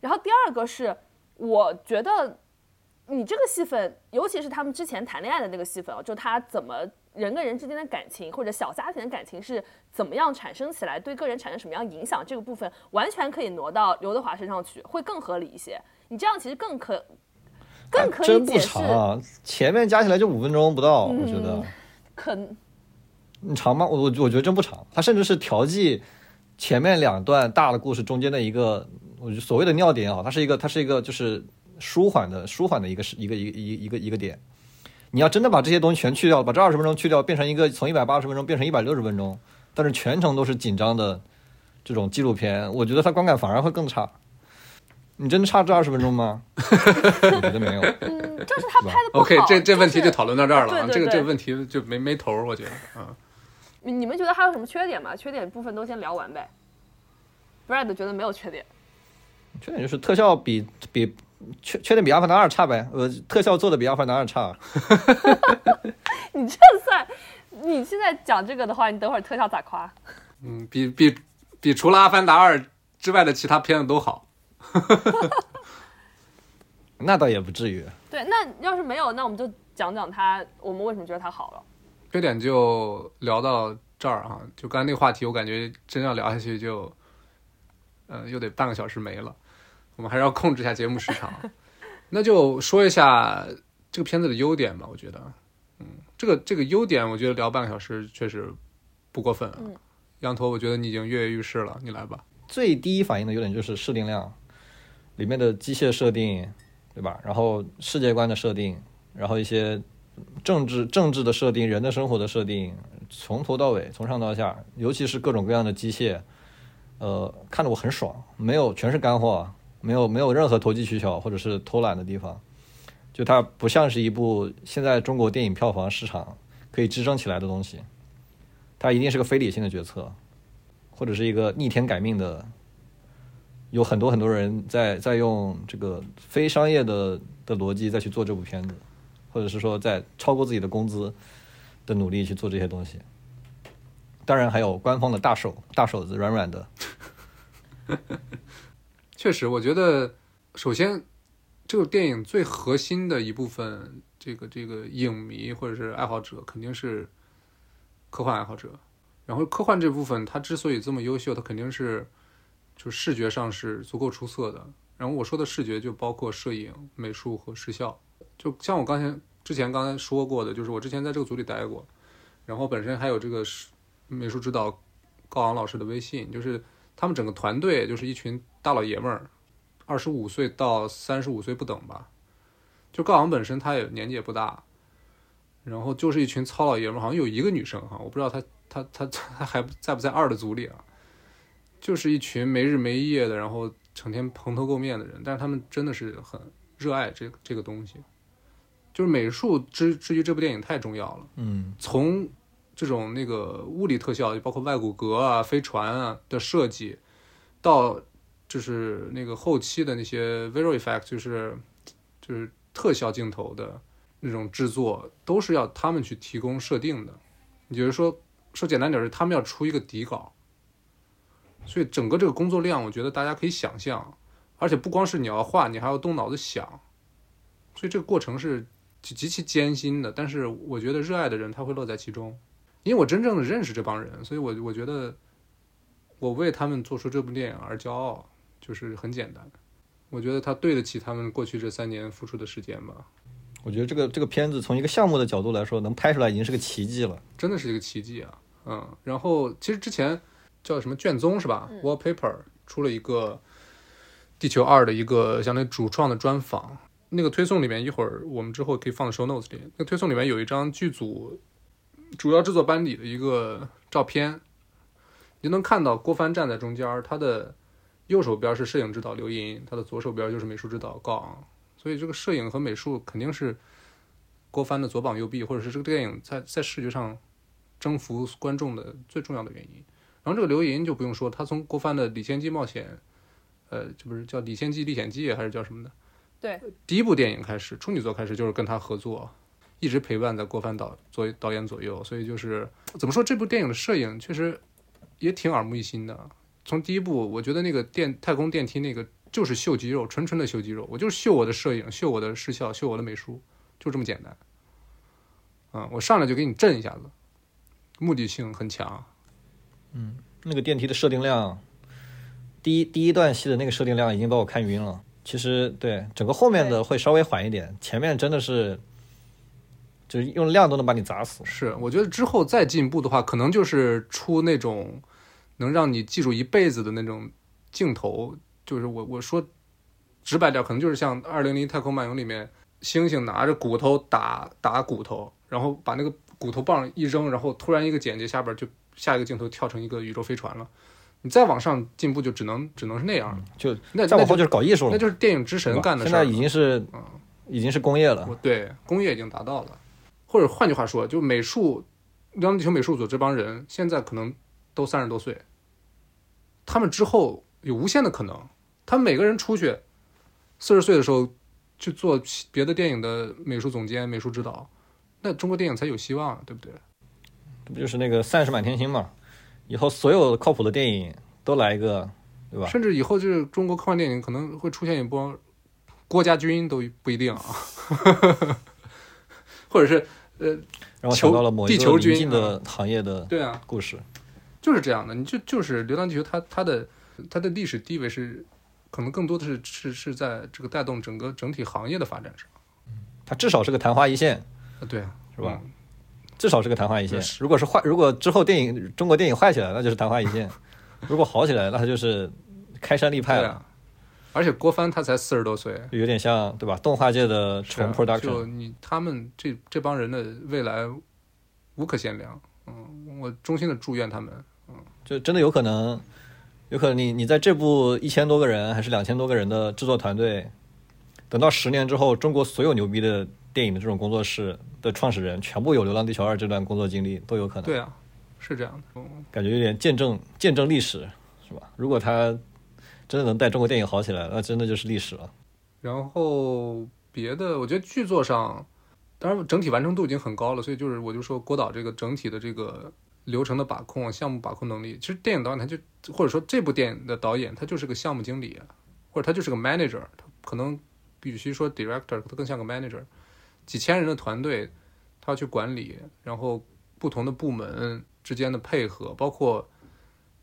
然后第二个是，我觉得你这个戏份，尤其是他们之前谈恋爱的那个戏份啊，就他怎么人跟人之间的感情或者小家庭的感情是怎么样产生起来，对个人产生什么样影响，这个部分完全可以挪到刘德华身上去，会更合理一些。你这样其实更可更可以真不，长啊，前面加起来就五分钟不到，我觉得嗯。可你长吗？我我我觉得真不长，它甚至是调剂前面两段大的故事中间的一个，我觉得所谓的尿点啊，它是一个它是一个就是舒缓的舒缓的一个是一个一个一个一个一个点。你要真的把这些东西全去掉，把这二十分钟去掉，变成一个从一百八十分钟变成一百六十分钟，但是全程都是紧张的这种纪录片，我觉得它观感反而会更差。你真的差这二十分钟吗？我觉得没有。嗯，就是他拍的不好。OK，这这问题就就是讨论到这儿了啊，对对对这个这个问题就没没头儿，我觉得嗯。你你们觉得还有什么缺点吗？缺点部分都先聊完呗。Brad 觉得没有缺点，缺点就是特效比比缺缺点比《阿凡达二》差呗，呃，特效做的比《阿凡达二》差。你这算，你现在讲这个的话，你等会儿特效咋夸？嗯，比比比除了《阿凡达二》之外的其他片子都好。那倒也不至于。对，那要是没有，那我们就讲讲他，我们为什么觉得他好了。缺点就聊到这儿啊，就刚才那个话题，我感觉真要聊下去就，呃，又得半个小时没了。我们还是要控制一下节目时长。那就说一下这个片子的优点吧，我觉得，嗯，这个这个优点，我觉得聊半个小时确实不过分啊。嗯羊驼，我觉得你已经跃跃欲试了，你来吧。最第一反应的优点就是设定量，里面的机械设定，对吧？然后世界观的设定，然后一些政治政治的设定，人的生活的设定，从头到尾，从上到下，尤其是各种各样的机械，呃，看得我很爽，没有全是干货，没有没有任何投机取巧或者是偷懒的地方，就它不像是一部现在中国电影票房市场可以支撑起来的东西，它一定是个非理性的决策。或者是一个逆天改命的，有很多很多人在在用这个非商业的的逻辑再去做这部片子，或者是说在超过自己的工资的努力去做这些东西。当然还有官方的大手大手子软软的，确实，我觉得首先这个电影最核心的一部分，这个这个影迷或者是爱好者肯定是科幻爱好者。然后科幻这部分，它之所以这么优秀，它肯定是就视觉上是足够出色的。然后我说的视觉就包括摄影、美术和视效。就像我刚才之前刚才说过的，就是我之前在这个组里待过，然后本身还有这个是美术指导高昂老师的微信，就是他们整个团队就是一群大老爷们儿，二十五岁到三十五岁不等吧。就高昂本身他也年纪也不大，然后就是一群糙老爷们儿，好像有一个女生哈，我不知道她她她她还在不在二的组里啊？就是一群没日没夜的，然后成天蓬头垢面的人，但是他们真的是很热爱这这个东西。就是美术之至于这部电影太重要了，嗯，从这种那个物理特效，包括外骨骼啊、飞船啊的设计，到就是那个后期的那些 visual effect，就是就是特效镜头的那种制作，都是要他们去提供设定的。也就是说，说简单点儿是他们要出一个底稿，所以整个这个工作量，我觉得大家可以想象，而且不光是你要画，你还要动脑子想，所以这个过程是极极其艰辛的。但是我觉得热爱的人他会乐在其中，因为我真正的认识这帮人，所以我我觉得我为他们做出这部电影而骄傲，就是很简单。我觉得他对得起他们过去这三年付出的时间吧，我觉得这个这个片子从一个项目的角度来说，能拍出来已经是个奇迹了。真的是一个奇迹啊！嗯，然后其实之前叫什么卷宗是吧、w a l l Paper 出了一个《地球二》的一个相当于主创的专访，那个推送里面一会儿我们之后可以放在 show notes 里。那个推送里面有一张剧组主要制作班底的一个照片，你能看到郭帆站在中间，他的右手边是摄影指导刘银，他的左手边就是美术指导高昂，所以这个摄影和美术肯定是郭帆的左膀右臂，或者是这个电影在在视觉上征服观众的最重要的原因。然后这个刘银就不用说，他从郭帆的《李仙姬冒险》，呃，这不是叫《李仙姬历险记》还是叫什么的？对，第一部电影开始，处女作开始就是跟他合作，一直陪伴在郭帆导左导演左右，所以就是怎么说，这部电影的摄影确实也挺耳目一新的。从第一部，我觉得那个电太空电梯那个就是秀肌肉，纯纯的秀肌肉，我就是秀我的摄影，秀我的视效，秀我的美术，就这么简单。嗯，我上来就给你震一下子，目的性很强。那个电梯的设定量，第一第一段戏的那个设定量已经把我看晕了。其实对整个后面的会稍微缓一点，前面真的是就是用量都能把你砸死。是，我觉得之后再进步的话，可能就是出那种能让你记住一辈子的那种镜头。就是我我说直白点，可能就是像《二零零太空漫游》里面，猩猩拿着骨头打打骨头，然后把那个骨头棒一扔，然后突然一个剪辑下边就下一个镜头跳成一个宇宙飞船了。你再往上进步，就只能只能是那样了。就那再往后就是搞艺术了，那就是电影之神干的事儿。现在已经是嗯已经是工业了。对工业已经达到了，或者换句话说，就美术，流浪地球美术组这帮人现在可能都三十多岁，他们之后有无限的可能，他们每个人出去，四十岁的时候去做别的电影的美术总监、美术指导，那中国电影才有希望啊，对不对？这不就是那个散是满天星嘛？以后所有靠谱的电影都来一个，对吧？甚至以后就是中国科幻电影可能会出现一波郭家军都不一定啊，或者是呃，然后想到了某一地球军个临近的行业的对啊，故事。就是这样的，你就就是《流浪地球》它，它的它的历史地位是，可能更多的是是是在这个带动整个整体行业的发展上。它至少是个昙花一现，啊，对啊，是吧？嗯至少是个昙花一现。如果是坏，如果之后电影中国电影坏起来，那就是昙花一现；如果好起来，那他就是开山立派了，而且郭帆他才四十多岁，就有点像对吧？动画界的纯 production，就你他们这这帮人的未来无可限量。嗯，我衷心的祝愿他们。嗯就真的有可能，有可能你你在这部一千多个人还是两千多个人的制作团队，等到十年之后，中国所有牛逼的电影的这种工作室的创始人，全部有《流浪地球二》这段工作经历，都有可能。对啊，是这样的。嗯感觉有点见证见证历史，是吧？如果他真的能带中国电影好起来，那真的就是历史了。然后别的，我觉得剧作上，当然整体完成度已经很高了，所以就是我就说郭导这个整体的这个流程的把控、项目把控能力，其实电影导演他就或者说这部电影的导演他就是个项目经理，或者他就是个 manager，他可能与其说 director，他更像个 manager，几千人的团队，他要去管理，然后不同的部门之间的配合，包括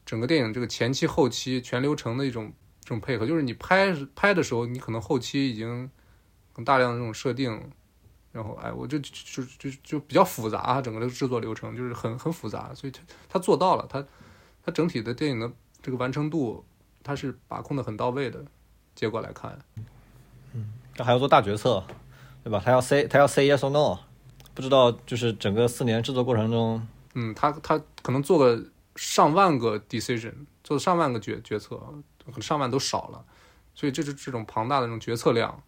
整个电影这个前期后期全流程的一种这种配合，就是你拍拍的时候，你可能后期已经很大量的这种设定，然后哎，我就就就就比较复杂，整个的制作流程就是很很复杂，所以他他做到了，他他整体的电影的这个完成度，他是把控的很到位的。结果来看，他还要做大决策，对吧？他要 say 他要 say yes or no，不知道就是整个四年制作过程中，嗯，他他可能做个上万个 decision，做上万个决决策，可能上万都少了，所以这是这种庞大的这种决策量，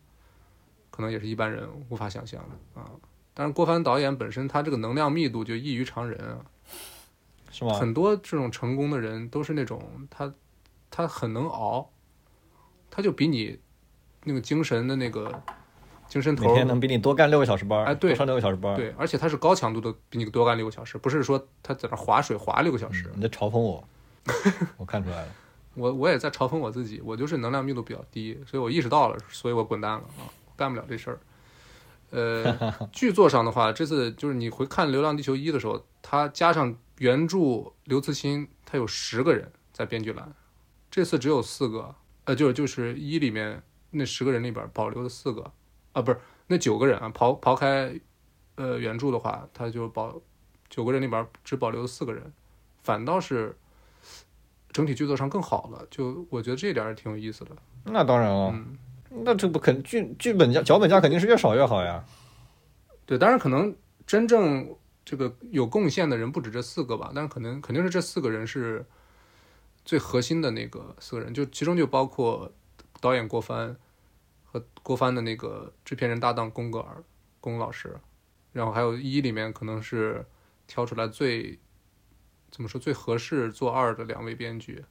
可能也是一般人无法想象的啊。但是郭帆导演本身他这个能量密度就异于常人啊，是吗？很多这种成功的人都是那种他他很能熬，他就比你那个精神的那个精神头儿每天能比你多干六个小时班儿，哎对上六个小时班儿。对，而且他是高强度的，比你多干六个小时，不是说他在那划水划六个小时。你在嘲讽我，我看出来了。我我也在嘲讽我自己，我就是能量密度比较低，所以我意识到了，所以我滚蛋了啊，干不了这事儿。呃，剧作上的话，这次就是你回看《流浪地球一》的时候，他加上原著刘慈欣，他有十个人在编剧栏，这次只有四个，呃，就是就是一里面那十个人里边保留了四个，啊，不是那九个人啊，刨刨开呃原著的话，他就保九个人里边只保留了四个人，反倒是整体剧作上更好了，就我觉得这一点挺有意思的。那当然了，嗯，那这不肯剧剧本价脚本价肯定是越少越好呀。对，当然可能真正这个有贡献的人不止这四个吧，但是可能肯定是这四个人是最核心的那个四个人，就其中就包括导演郭帆和郭帆的那个制片人搭档宫格尔宫老师，然后还有一里面可能是挑出来最怎么说最合适做二的两位编剧，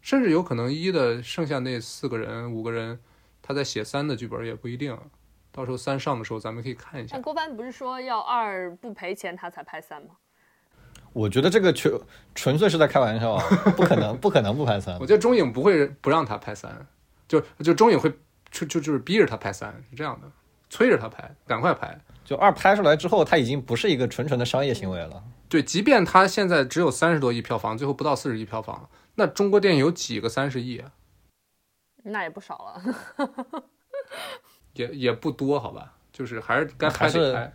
甚至有可能一的剩下那四个人五个人他在写三的剧本也不一定。到时候三上的时候，咱们可以看一下但。郭帆不是说要二不赔钱他才拍三吗？我觉得这个纯纯粹是在开玩笑，啊，不可能，不可能不拍三 我。觉得中影不会不让他拍三，就就中影会就就就是逼着他拍三，是这样的，催着他拍，赶快拍。就二拍出来之后，他已经不是一个纯纯的商业行为了。对，即便他现在只有三十多亿票房，最后不到四十亿票房，那中国电影有几个三十亿啊？那也不少了。也也不多，好吧？就是还是该拍还是得拍。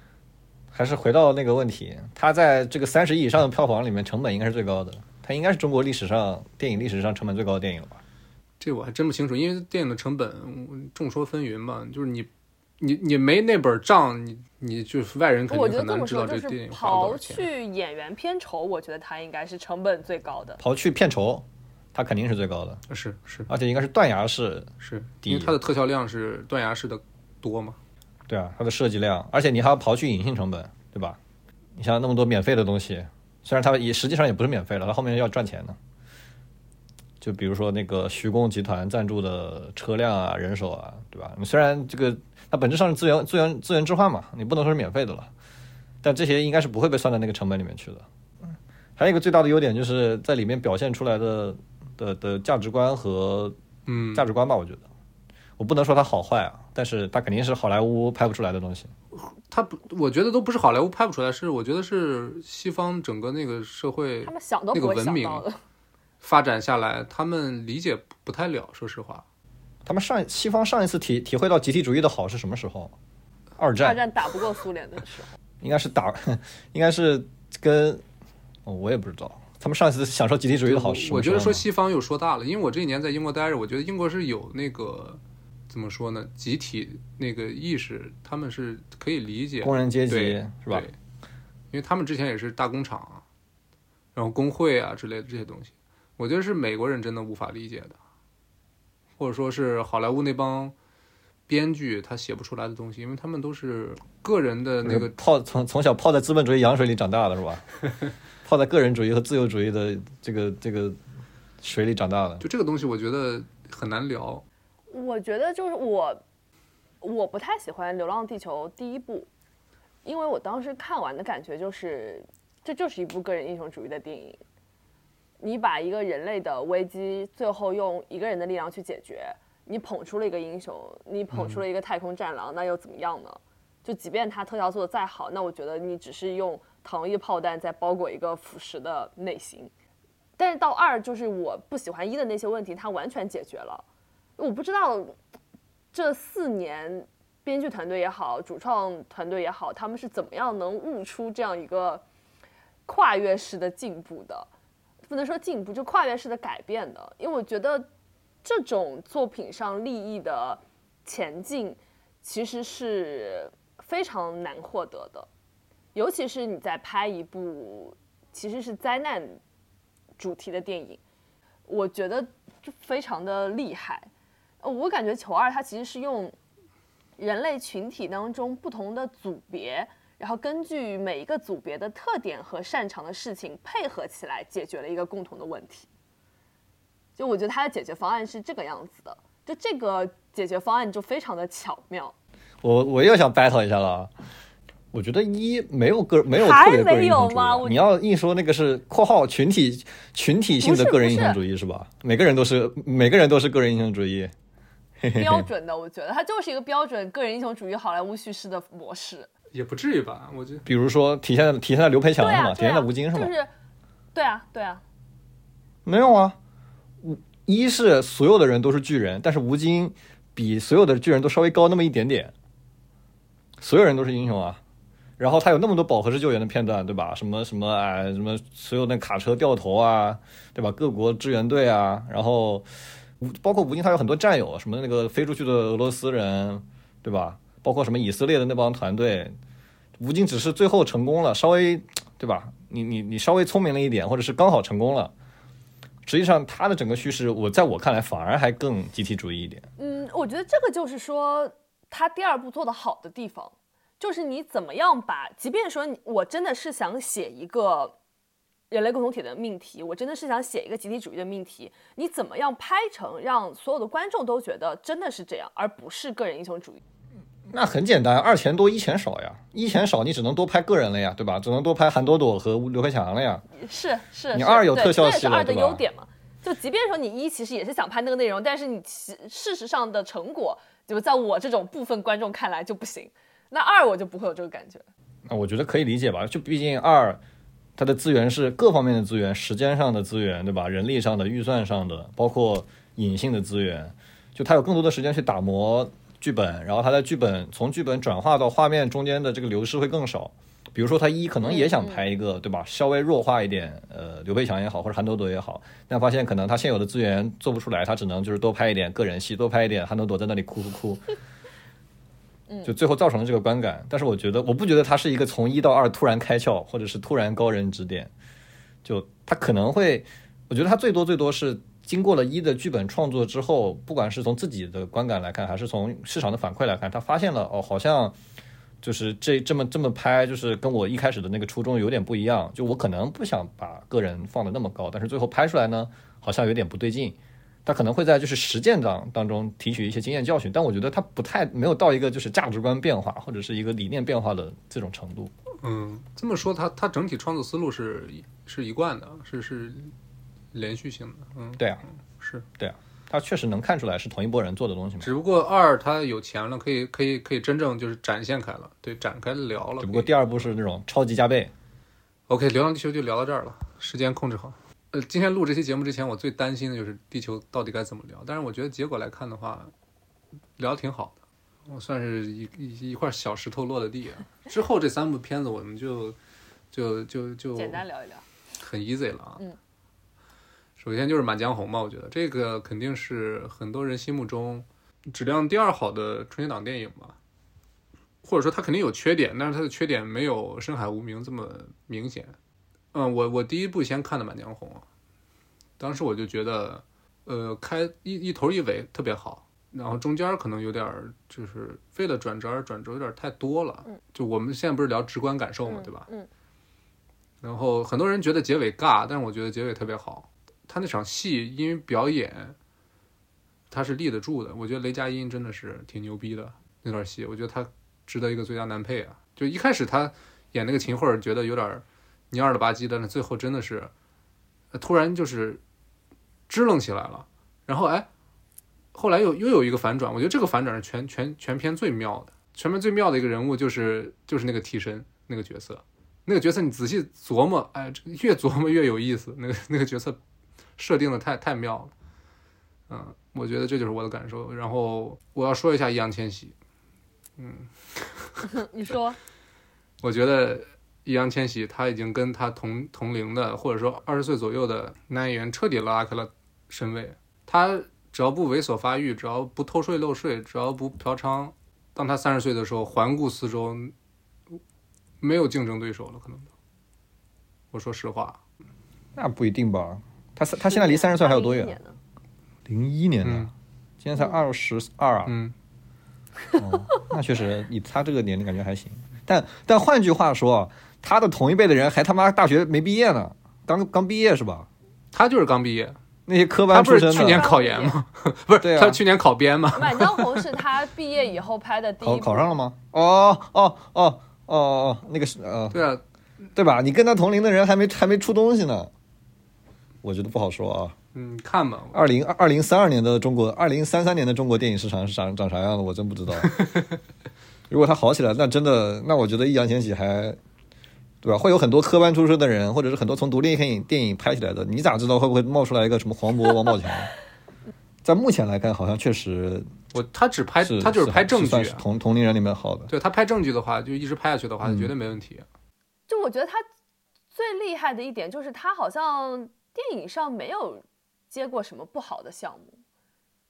还是回到那个问题，它在这个三十亿以上的票房里面，成本应该是最高的。它应该是中国历史上电影历史上成本最高的电影了吧？这我还真不清楚，因为电影的成本嗯众说纷纭吧。就是你，你你没那本账，你你就是外人肯定很难知道这电影花多刨少钱。去演员片酬，我觉得它应该是成本最高的。刨去片酬，它肯定是最高的，是是而且应该是断崖式。是，因为它的特效量是断崖式的多嘛。对啊，它的设计量，而且你还要刨去隐性成本，对吧？你像那么多免费的东西，虽然它也实际上也不是免费了，它后面要赚钱的。就比如说那个徐工集团赞助的车辆啊、人手啊，对吧？你虽然这个它本质上是资源资源资源置换嘛，你不能说是免费的了，但这些应该是不会被算在那个成本里面去的。嗯，还有一个最大的优点就是在里面表现出来的的的价值观和嗯，价值观吧，我觉得，我不能说它好坏啊，但是它肯定是好莱坞拍不出来的东西。它不，我觉得都不是好莱坞拍不出来，是我觉得是西方整个那个社会他们想都不会那个文明想到的。发展下来，他们理解不太了。说实话，他们上西方上一次体体会到集体主义的好是什么时候？二战。二战打不过苏联的时候，应该是打，应该是跟，哦，我也不知道，他们上一次享受集体主义的好是什么我觉得说西方又说大了，因为我这一年在英国待着，我觉得英国是有那个怎么说呢，集体那个意识，他们是可以理解。工人阶级是吧？对？因为他们之前也是大工厂啊，然后工会啊之类的这些东西，我觉得是美国人真的无法理解的，或者说是好莱坞那帮编剧他写不出来的东西，因为他们都是个人的那个泡从从小泡在资本主义羊水里长大的是吧？泡在个人主义和自由主义的这个这个水里长大的。就这个东西，我觉得很难聊。我觉得就是我，我不太喜欢《流浪地球》第一部，因为我当时看完的感觉就是，这就是一部个人英雄主义的电影。你把一个人类的危机最后用一个人的力量去解决，你捧出了一个英雄，你捧出了一个太空战狼，那又怎么样呢？就即便他特效做的再好，那我觉得你只是用糖衣炮弹在包裹一个腐蚀的内心。但是到二，就是我不喜欢一的那些问题，它完全解决了。我不知道这四年编剧团队也好，主创团队也好，他们是怎么样能悟出这样一个跨越式的进步的？不能说进步，就跨越式的改变的。因为我觉得这种作品上利益的前进，其实是非常难获得的，尤其是你在拍一部其实是灾难主题的电影，我觉得就非常的厉害。我感觉球二它其实是用人类群体当中不同的组别，然后根据每一个组别的特点和擅长的事情配合起来，解决了一个共同的问题。就我觉得它的解决方案是这个样子的，就这个解决方案就非常的巧妙。我我又想 battle 一下了啊。我觉得一没有个没有还特别个人没英雄主义啊有吗你要硬说那个是（括号群体群体性的个人英雄主义是吧？每个人都是每个人都是个人英雄主义。标准的，我觉得它就是一个标准个人英雄主义好莱坞叙事的模式。也不至于吧？我觉得比如说体现在体现在刘培强是吗？体现在吴京是吗？就是，对啊，对啊，没有啊，吴一是所有的人都是巨人，但是吴京比所有的巨人都稍微高那么一点点。所有人都是英雄啊，然后他有那么多饱和式救援的片段，对吧？什么什么哎，什么所有那卡车掉头啊，对吧？各国支援队啊，然后吴包括吴京他有很多战友，什么那个飞出去的俄罗斯人，对吧？包括什么以色列的那帮团队，吴京只是最后成功了，稍微对吧？你你你稍微聪明了一点，或者是刚好成功了。实际上，他的整个叙事，我在我看来反而还更集体主义一点。嗯，我觉得这个就是说他第二部做的好的地方，就是你怎么样把，即便说我真的是想写一个人类共同体的命题，我真的是想写一个集体主义的命题，你怎么样拍成让所有的观众都觉得真的是这样，而不是个人英雄主义？那很简单，二钱多一钱少呀，一钱少你只能多拍个人了呀，对吧？只能多拍韩朵朵和刘培强了呀。是是，你二有特效这也是二的戏了对吧优点嘛。就即便说你一其实也是想拍那个内容，但是你其事实上的成果，就在我这种部分观众看来就不行。那二我就不会有这个感觉。那我觉得可以理解吧，就毕竟二，它的资源是各方面的资源，时间上的资源，对吧？人力上的、预算上的，包括隐性的资源，就它有更多的时间去打磨剧本，然后他的剧本从剧本转化到画面中间的这个流失会更少。比如说，他一可能也想拍一个，对吧？稍微弱化一点，呃，刘培强也好，或者韩朵朵也好，但发现可能他现有的资源做不出来，他只能就是多拍一点个人戏，多拍一点韩朵朵在那里哭哭哭。就最后造成了这个观感，但是我觉得我不觉得他是一个从一到二突然开窍，或者是突然高人指点，就他可能会，我觉得他最多最多是经过了一的剧本创作之后，不管是从自己的观感来看，还是从市场的反馈来看，他发现了哦，好像就是这这么这么拍，就是跟我一开始的那个初衷有点不一样，就我可能不想把个人放的那么高，但是最后拍出来呢，好像有点不对劲。他可能会在就是实践当当中提取一些经验教训，但我觉得他不太没有到一个就是价值观变化或者是一个理念变化的这种程度。嗯，这么说，他他整体创作思路是是一贯的，是是连续性的。嗯，对啊，是对啊，他确实能看出来是同一波人做的东西嘛。只不过二他有钱了，可以可以可以真正就是展现开了，对，展开聊了。只不过第二部是那种超级加倍。OK，流浪地球就聊到这儿了，时间控制好。呃，今天录这期节目之前，我最担心的就是地球到底该怎么聊。但是我觉得结果来看的话，聊挺好的，我算是一一一块小石头落的地。之后这三部片子，我们就就就就简单聊一聊，很 easy 了啊。嗯。首先就是《满江红》嘛，我觉得这个肯定是很多人心目中质量第二好的春节档电影吧。或者说它肯定有缺点，但是它的缺点没有《深海无名》这么明显。嗯，我我第一部先看的《满江红》，当时我就觉得，呃，开一一头一尾特别好，然后中间可能有点就是为了转折而转折有点太多了。就我们现在不是聊直观感受嘛，对吧？嗯。然后很多人觉得结尾尬，但是我觉得结尾特别好。他那场戏因为表演，他是立得住的。我觉得雷佳音真的是挺牛逼的那段戏，我觉得他值得一个最佳男配啊。就一开始他演那个秦桧，觉得有点。蔫了吧唧的，那最后真的是，突然就是支棱起来了。然后哎，后来又又有一个反转，我觉得这个反转是全全全片最妙的。全片最妙的一个人物就是就是那个替身那个角色，那个角色你仔细琢磨，哎，越琢磨越有意思。那个那个角色设定的太太妙了，嗯，我觉得这就是我的感受。然后我要说一下易烊千玺，嗯，你说，我觉得。易烊千玺他已经跟他同同龄的，或者说二十岁左右的男演员彻底拉开了身位。他只要不猥琐发育，只要不偷税漏税，只要不嫖娼，当他三十岁的时候，环顾四周，没有竞争对手了，可能。我说实话，那不一定吧？他他现在离三十岁还有多远？零一年的，今年才二十二啊。嗯。哦，那确实，以他这个年龄感觉还行。但但换句话说。他的同一辈的人还他妈大学没毕业呢，刚刚毕业是吧？他就是刚毕业，那些科班出身的。去年考研吗？不是，他去年考编吗？满江红是他毕业以后拍的第一考考上了吗？哦哦哦哦哦，那个是呃，对啊，对吧？你跟他同龄的人还没还没出东西呢，我觉得不好说啊。嗯，看吧。二零二零三二年的中国，二零三三年的中国电影市场是长长啥样的？我真不知道。如果他好起来，那真的，那我觉得易烊千玺还。对吧？会有很多科班出身的人，或者是很多从独立电影电影拍起来的，你咋知道会不会冒出来一个什么黄渤、王宝强？在目前来看，好像确实，我他只拍他就是拍正剧，同同龄人里面好的。对他拍正剧的话，就一直拍下去的话，绝对没问题。就我觉得他最厉害的一点就是他好像电影上没有接过什么不好的项目，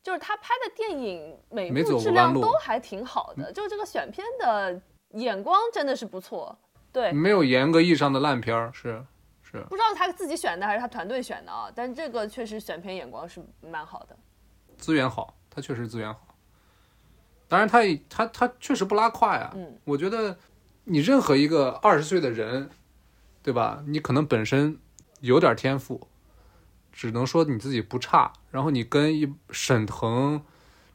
就是他拍的电影每部质量都还挺好的，就这个选片的眼光真的是不错。对，没有严格意义上的烂片儿，是是，不知道他自己选的还是他团队选的啊？但这个确实选片眼光是蛮好的，资源好，他确实资源好。当然，他他他确实不拉胯呀。嗯，我觉得你任何一个二十岁的人，对吧？你可能本身有点天赋，只能说你自己不差。然后你跟一沈腾。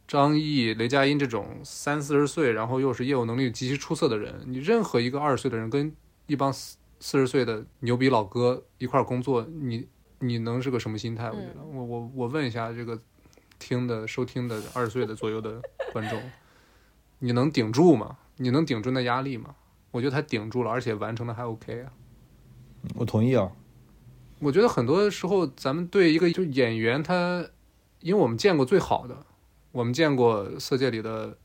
张译、雷佳音这种三四十岁，然后又是业务能力极其出色的人，你任何一个二十岁的人跟一帮四四十岁的牛逼老哥一块工作，你你能是个什么心态？我觉得，我我我问一下这个听的收听的二十岁的左右的观众，你能顶住吗？你能顶住那压力吗？我觉得他顶住了，而且完成的还 OK 啊。我同意啊。我觉得很多时候咱们对一个就演员他，因为我们见过最好的，我们见过《色戒》里的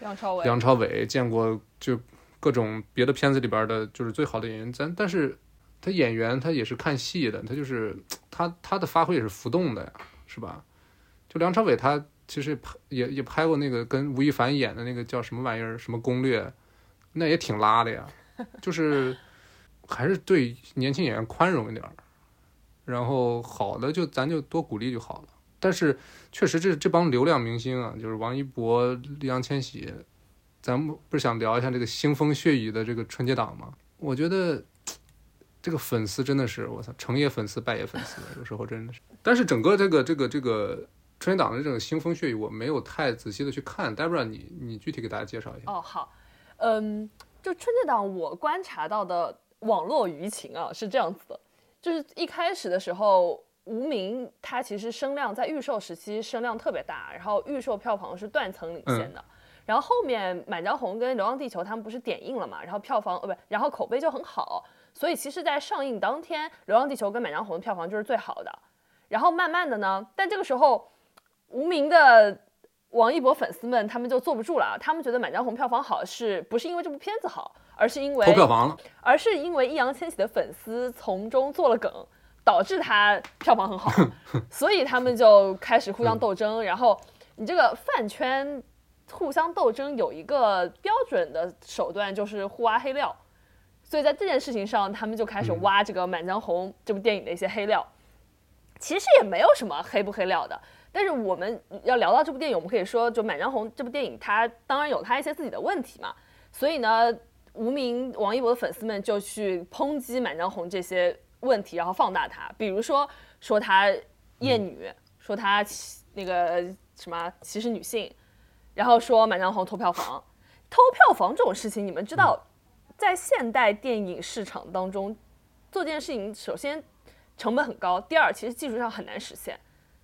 梁朝伟，梁朝伟，见过就各种别的片子里边的，就是最好的演员。咱但是他演员他也是看戏的，他就是他他的发挥也是浮动的呀，是吧？就梁朝伟他其实拍也也拍过那个跟吴亦凡演的那个叫什么玩意儿，什么攻略，那也挺拉的呀。就是还是对年轻演员宽容一点儿，然后好的就咱就多鼓励就好了。但是确实这这帮流量明星啊，就是王一博、易烊千玺，咱们不是想聊一下这个腥风血雨的这个春节档吗？我觉得这个粉丝真的是我操，成也粉丝，败也粉丝，有时候真的是。但是整个这个这个这个春节档的这种腥风血雨，我没有太仔细的去看。Debra，你你具体给大家介绍一下。哦，好，嗯，就春节档我观察到的网络舆情啊是这样子的，就是一开始的时候，无名它其实声量在预售时期声量特别大，然后预售票房是断层领先的。然后后面《满江红》跟《流浪地球》他们不是点映了嘛，然后票房呃不，然后口碑就很好，所以其实，在上映当天，《流浪地球》跟《满江红》的票房就是最好的。然后慢慢的呢，但这个时候，无名的王一博粉丝们他们就坐不住了，他们觉得《满江红》票房好是不是因为这部片子好，而是因为投票房了，而是因为易烊千玺的粉丝从中做了梗，导致他票房很好，所以他们就开始互相斗争。然后你这个饭圈互相斗争有一个标准的手段，就是互挖黑料。所以在这件事情上，他们就开始挖这个《满江红》这部电影的一些黑料。其实也没有什么黑不黑料的，但是我们要聊到这部电影，我们可以说，就《满江红》这部电影，它当然有它一些自己的问题嘛。所以呢，无名王一博的粉丝们就去抨击《满江红》这些问题，然后放大它，比如说说他厌女，说他那个什么歧视女性，然后说《满江红》偷票房。偷票房这种事情，你们知道，在现代电影市场当中做这件事情，首先。成本很高，第二，其实技术上很难实现，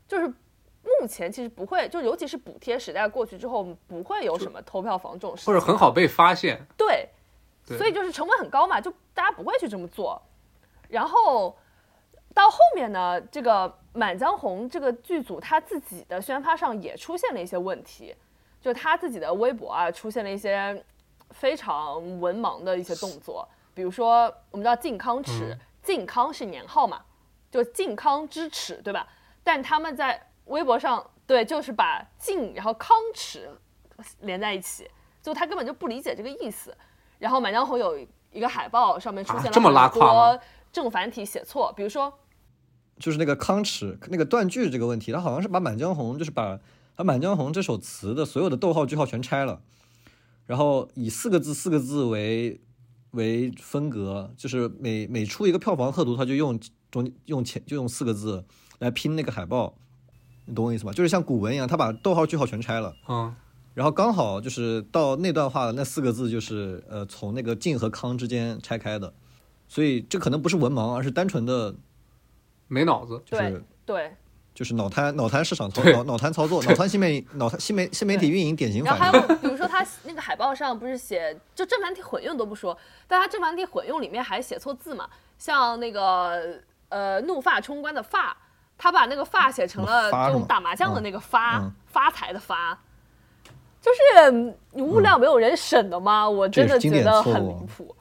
就是目前其实不会，就尤其是补贴时代过去之后，不会有什么偷票房这种事，或者很好被发现。对，所以就是成本很高嘛，就大家不会去这么做。然后到后面呢，这个《满江红》这个剧组他自己的宣发上也出现了一些问题，就他自己的微博啊出现了一些非常文盲的一些动作，比如说我们知道靖康耻，靖康是年号嘛。就靖康之耻，对吧？但他们在微博上，对，就是把靖然后康耻连在一起，就他根本就不理解这个意思。然后《满江红》有一个海报上面出现了很多正繁体写错，比如说，就是那个康耻那个断句这个问题，他好像是把《满江红》就是把把《满江红》这首词的所有的逗号句号全拆了，然后以四个字四个字为为分隔，就是每每出一个票房贺图，他就用。中用前就用四个字来拼那个海报，你懂我意思吧？就是像古文一样，他把逗号句号全拆了，嗯，然后刚好就是到那段话的那四个字，就是呃从那个晋和康之间拆开的，所以这可能不是文盲，而是单纯的没脑子，就是对，就是脑瘫脑瘫市场操脑脑瘫操作，脑瘫新媒脑瘫新媒新媒体运营典型反应。然后还有比如说他那个海报上不是写就正反体混用都不说，但他正反体混用里面还写错字嘛，像那个。呃，怒发冲冠的发，他把那个发写成了用打麻将的那个发，发财的发，就是你物料没有人审的吗？我真的觉得很离谱。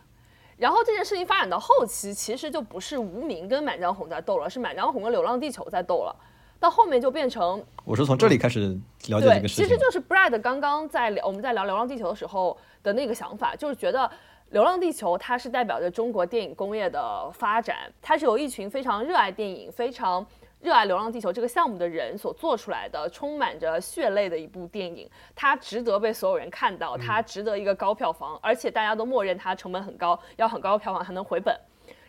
然后这件事情发展到后期，其实就不是无名跟满江红在斗了，是满江红跟流浪地球在斗了。到后面就变成，我是从这里开始了解这个事情。其实就是 Brad 刚刚在聊我们在聊流浪地球的时候的那个想法，就是觉得。《流浪地球》它是代表着中国电影工业的发展，它是由一群非常热爱电影、非常热爱《流浪地球》这个项目的人所做出来的，充满着血泪的一部电影。它值得被所有人看到，它值得一个高票房，而且大家都默认它成本很高，要很高的票房才能回本。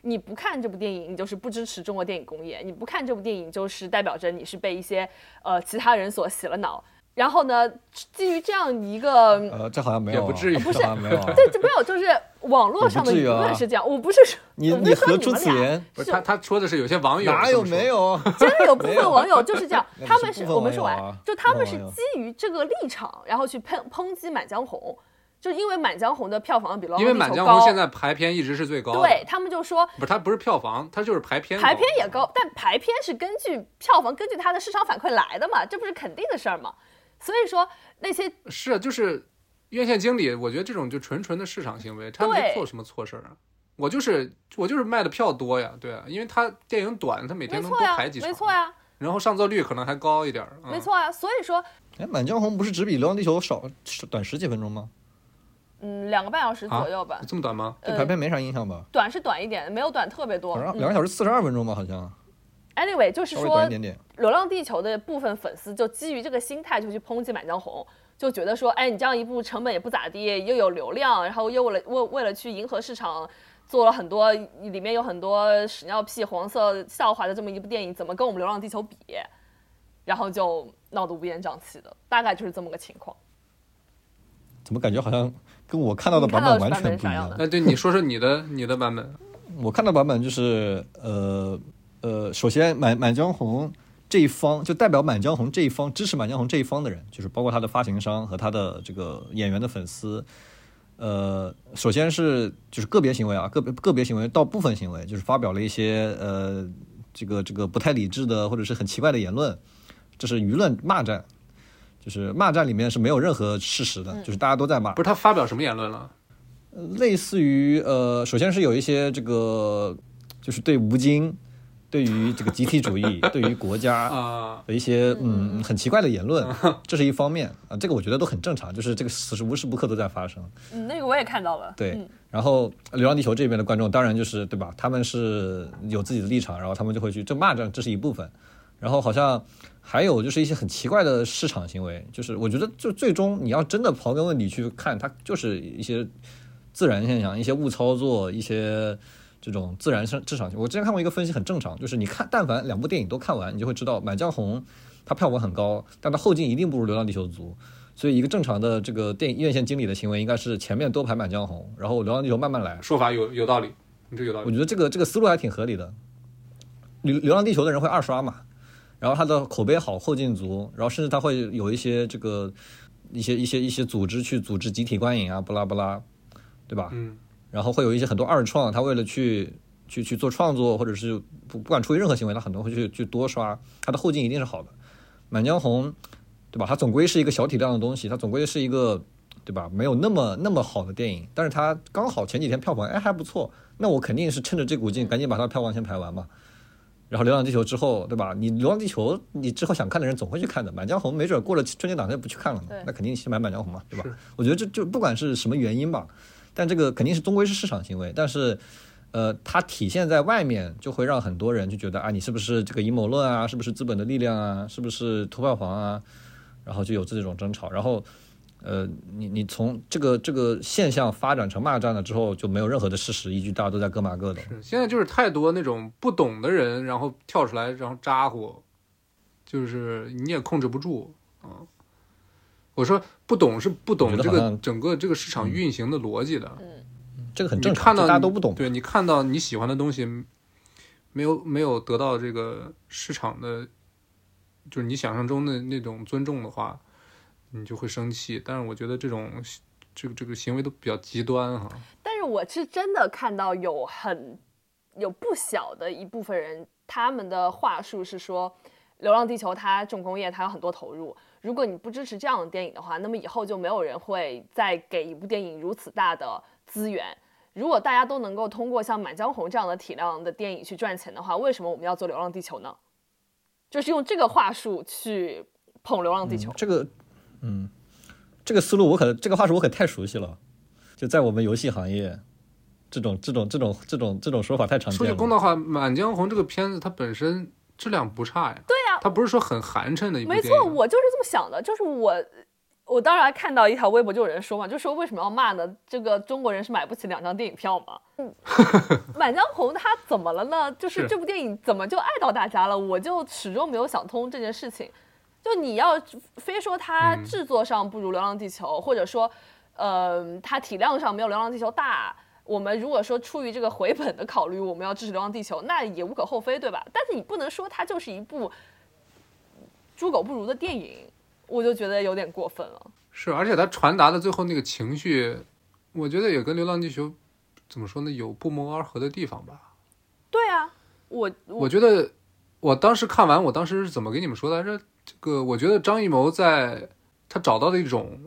你不看这部电影，你就是不支持中国电影工业；你不看这部电影，就是代表着你是被一些呃其他人所洗了脑。然后呢？基于这样一个，呃，这好像没有，不至于，不是，没有，对，这没有，就是 网络上的舆论是这样。我不是说你，你何出此言？不是他，他说的是有些网友哪有没有？真的有部分网友就是这样，他们是我们说完，就他们是基于这个立场，然后去抨抨击《满江红》，就是因为《满江红》的票房比《流因为《满江红》现在排片一直是最高的，对他们就说不是它不是票房，它就是排片，排片也高，但排片是根据票房、根据它的市场反馈来的嘛，这不是肯定的事儿嘛。所以说那些是啊，就是院线经理，我觉得这种就纯纯的市场行为，他没做什么错事儿啊。我就是我就是卖的票多呀，对啊，因为他电影短，他每天能多排几，场，没错呀，然后上座率可能还高一点没。错啊。所以说，哎，《满江红》不是只比《流浪地球》少短十几分钟吗？嗯，两个半小时啊左右吧，这么短吗？呃对排片没啥影响吧？短是短一点，没有短特别多。两个小时四十二分钟吧，好像 Anyway，就是说点点。《流浪地球》的部分粉丝就基于这个心态就去抨击《满江红》，就觉得说，哎，你这样一部成本也不咋地，又有流量，然后又为了为为了去迎合市场，做了很多里面有很多屎尿屁、黄色笑话的这么一部电影，怎么跟我们《流浪地球》比？然后就闹得乌烟瘴气的，大概就是这么个情况。怎么感觉好像跟我看到的版本完全不一样？哎，对，你说说你的你的版本，我看到版本就是呃呃，首先满满江红这一方就代表满江红这一方支持满江红这一方的人，就是包括他的发行商和他的这个演员的粉丝。呃，首先是就是个别行为啊，个别个别行为到部分行为，就是发表了一些呃这个这个不太理智的或者是很奇怪的言论，这是舆论骂战，就是骂战里面是没有任何事实的，就是大家都在骂不。是他发表什么言论了？类似于呃，首先是有一些这个，就是对吴京，对于这个集体主义，对于国家啊、的一些嗯很奇怪的言论，这是一方面啊，这个我觉得都很正常，就是这个此时无时不刻都在发生。嗯，那个我也看到了。对嗯，然后《流浪地球》这边的观众当然就是对吧？他们是有自己的立场，然后他们就会去这骂战，这是一部分。然后好像还有就是一些很奇怪的市场行为，就是我觉得就最终你要真的刨根问底去看，它就是一些自然现象、一些误操作、一些这种自然生市场行为。我之前看过一个分析，很正常，就是你看但凡两部电影都看完，你就会知道《满江红》它票房很高，但它后劲一定不如《流浪地球》足。所以，一个正常的这个电影院线经理的行为，应该是前面多排《满江红》，然后《流浪地球》慢慢来。说法有有道理，你这有道理。我觉得这个这个思路还挺合理的。流流浪地球的人会二刷嘛，然后他的口碑好，后劲足，然后甚至他会有一些这个一些一些一些组织去组织集体观影啊，不拉不拉，对吧？嗯，然后会有一些很多二创，他为了去去去做创作，或者是不不管出于任何行为，他很多会去去多刷，他的后劲一定是好的。满江红，对吧？它总归是一个小体量的东西，它总归是一个，对吧？没有那么那么好的电影，但是它刚好前几天票房哎还不错，那我肯定是趁着这股劲，赶紧把它票房先排完嘛。然后《流浪地球》之后，对吧？你《流浪地球》，你之后想看的人总会去看的。《满江红》没准过了春节档他就不去看了嘛，那肯定去买《满江红》嘛，对吧？我觉得这就不管是什么原因吧，但这个肯定是终归是市场行为，但是。呃，它体现在外面，就会让很多人就觉得啊，你是不是这个阴谋论啊？是不是资本的力量啊？是不是投票房啊？然后就有这种争吵。然后，呃，你你从这个这个现象发展成骂战了之后，就没有任何的事实依据，大家都在各骂各的。是现在就是太多那种不懂的人，然后跳出来，然后咋呼，就是你也控制不住啊。我说不懂是不懂这个整个这个市场运行的逻辑的，这个很正常，你看到大家都不懂。对你看到你喜欢的东西，没有没有得到这个市场的，就是你想象中的那种尊重的话，你就会生气。但是我觉得这种这个这个行为都比较极端哈。但是我是真的看到有很有不小的一部分人，他们的话术是说，《流浪地球》它重工业，它有很多投入。如果你不支持这样的电影的话，那么以后就没有人会再给一部电影如此大的资源。如果大家都能够通过像《满江红》这样的体量的电影去赚钱的话，为什么我们要做《流浪地球》呢？就是用这个话术去捧《流浪地球》这个，嗯，这个思路我可这个话术我可太熟悉了，就在我们游戏行业，这种这种这种这种这种说法太常说见了。句公道话，《满江红》这个片子它本身质量不差呀。对呀、它不是说很寒碜的一部没错，我就是这么想的，就是我，我当然看到一条微博就有人说嘛，就说为什么要骂呢？这个中国人是买不起两张电影票吗？嗯，满江红它怎么了呢？就是是这部电影怎么就爱到大家了？我就始终没有想通这件事情。就你要非说它嗯制作上不如《流浪地球》或者说，呃，它体量上没有《流浪地球》大。我们如果说出于这个回本的考虑，我们要支持《流浪地球》，那也无可厚非，对吧？但是你不能说它就是一部猪狗不如的电影，我就觉得有点过分了。是，而且他传达的最后那个情绪，我觉得也跟《流浪地球》怎么说呢，有不谋而合的地方吧。对啊，我我觉得我当时看完，我当时是怎么跟你们说的来着？这个我觉得张艺谋在他找到了一种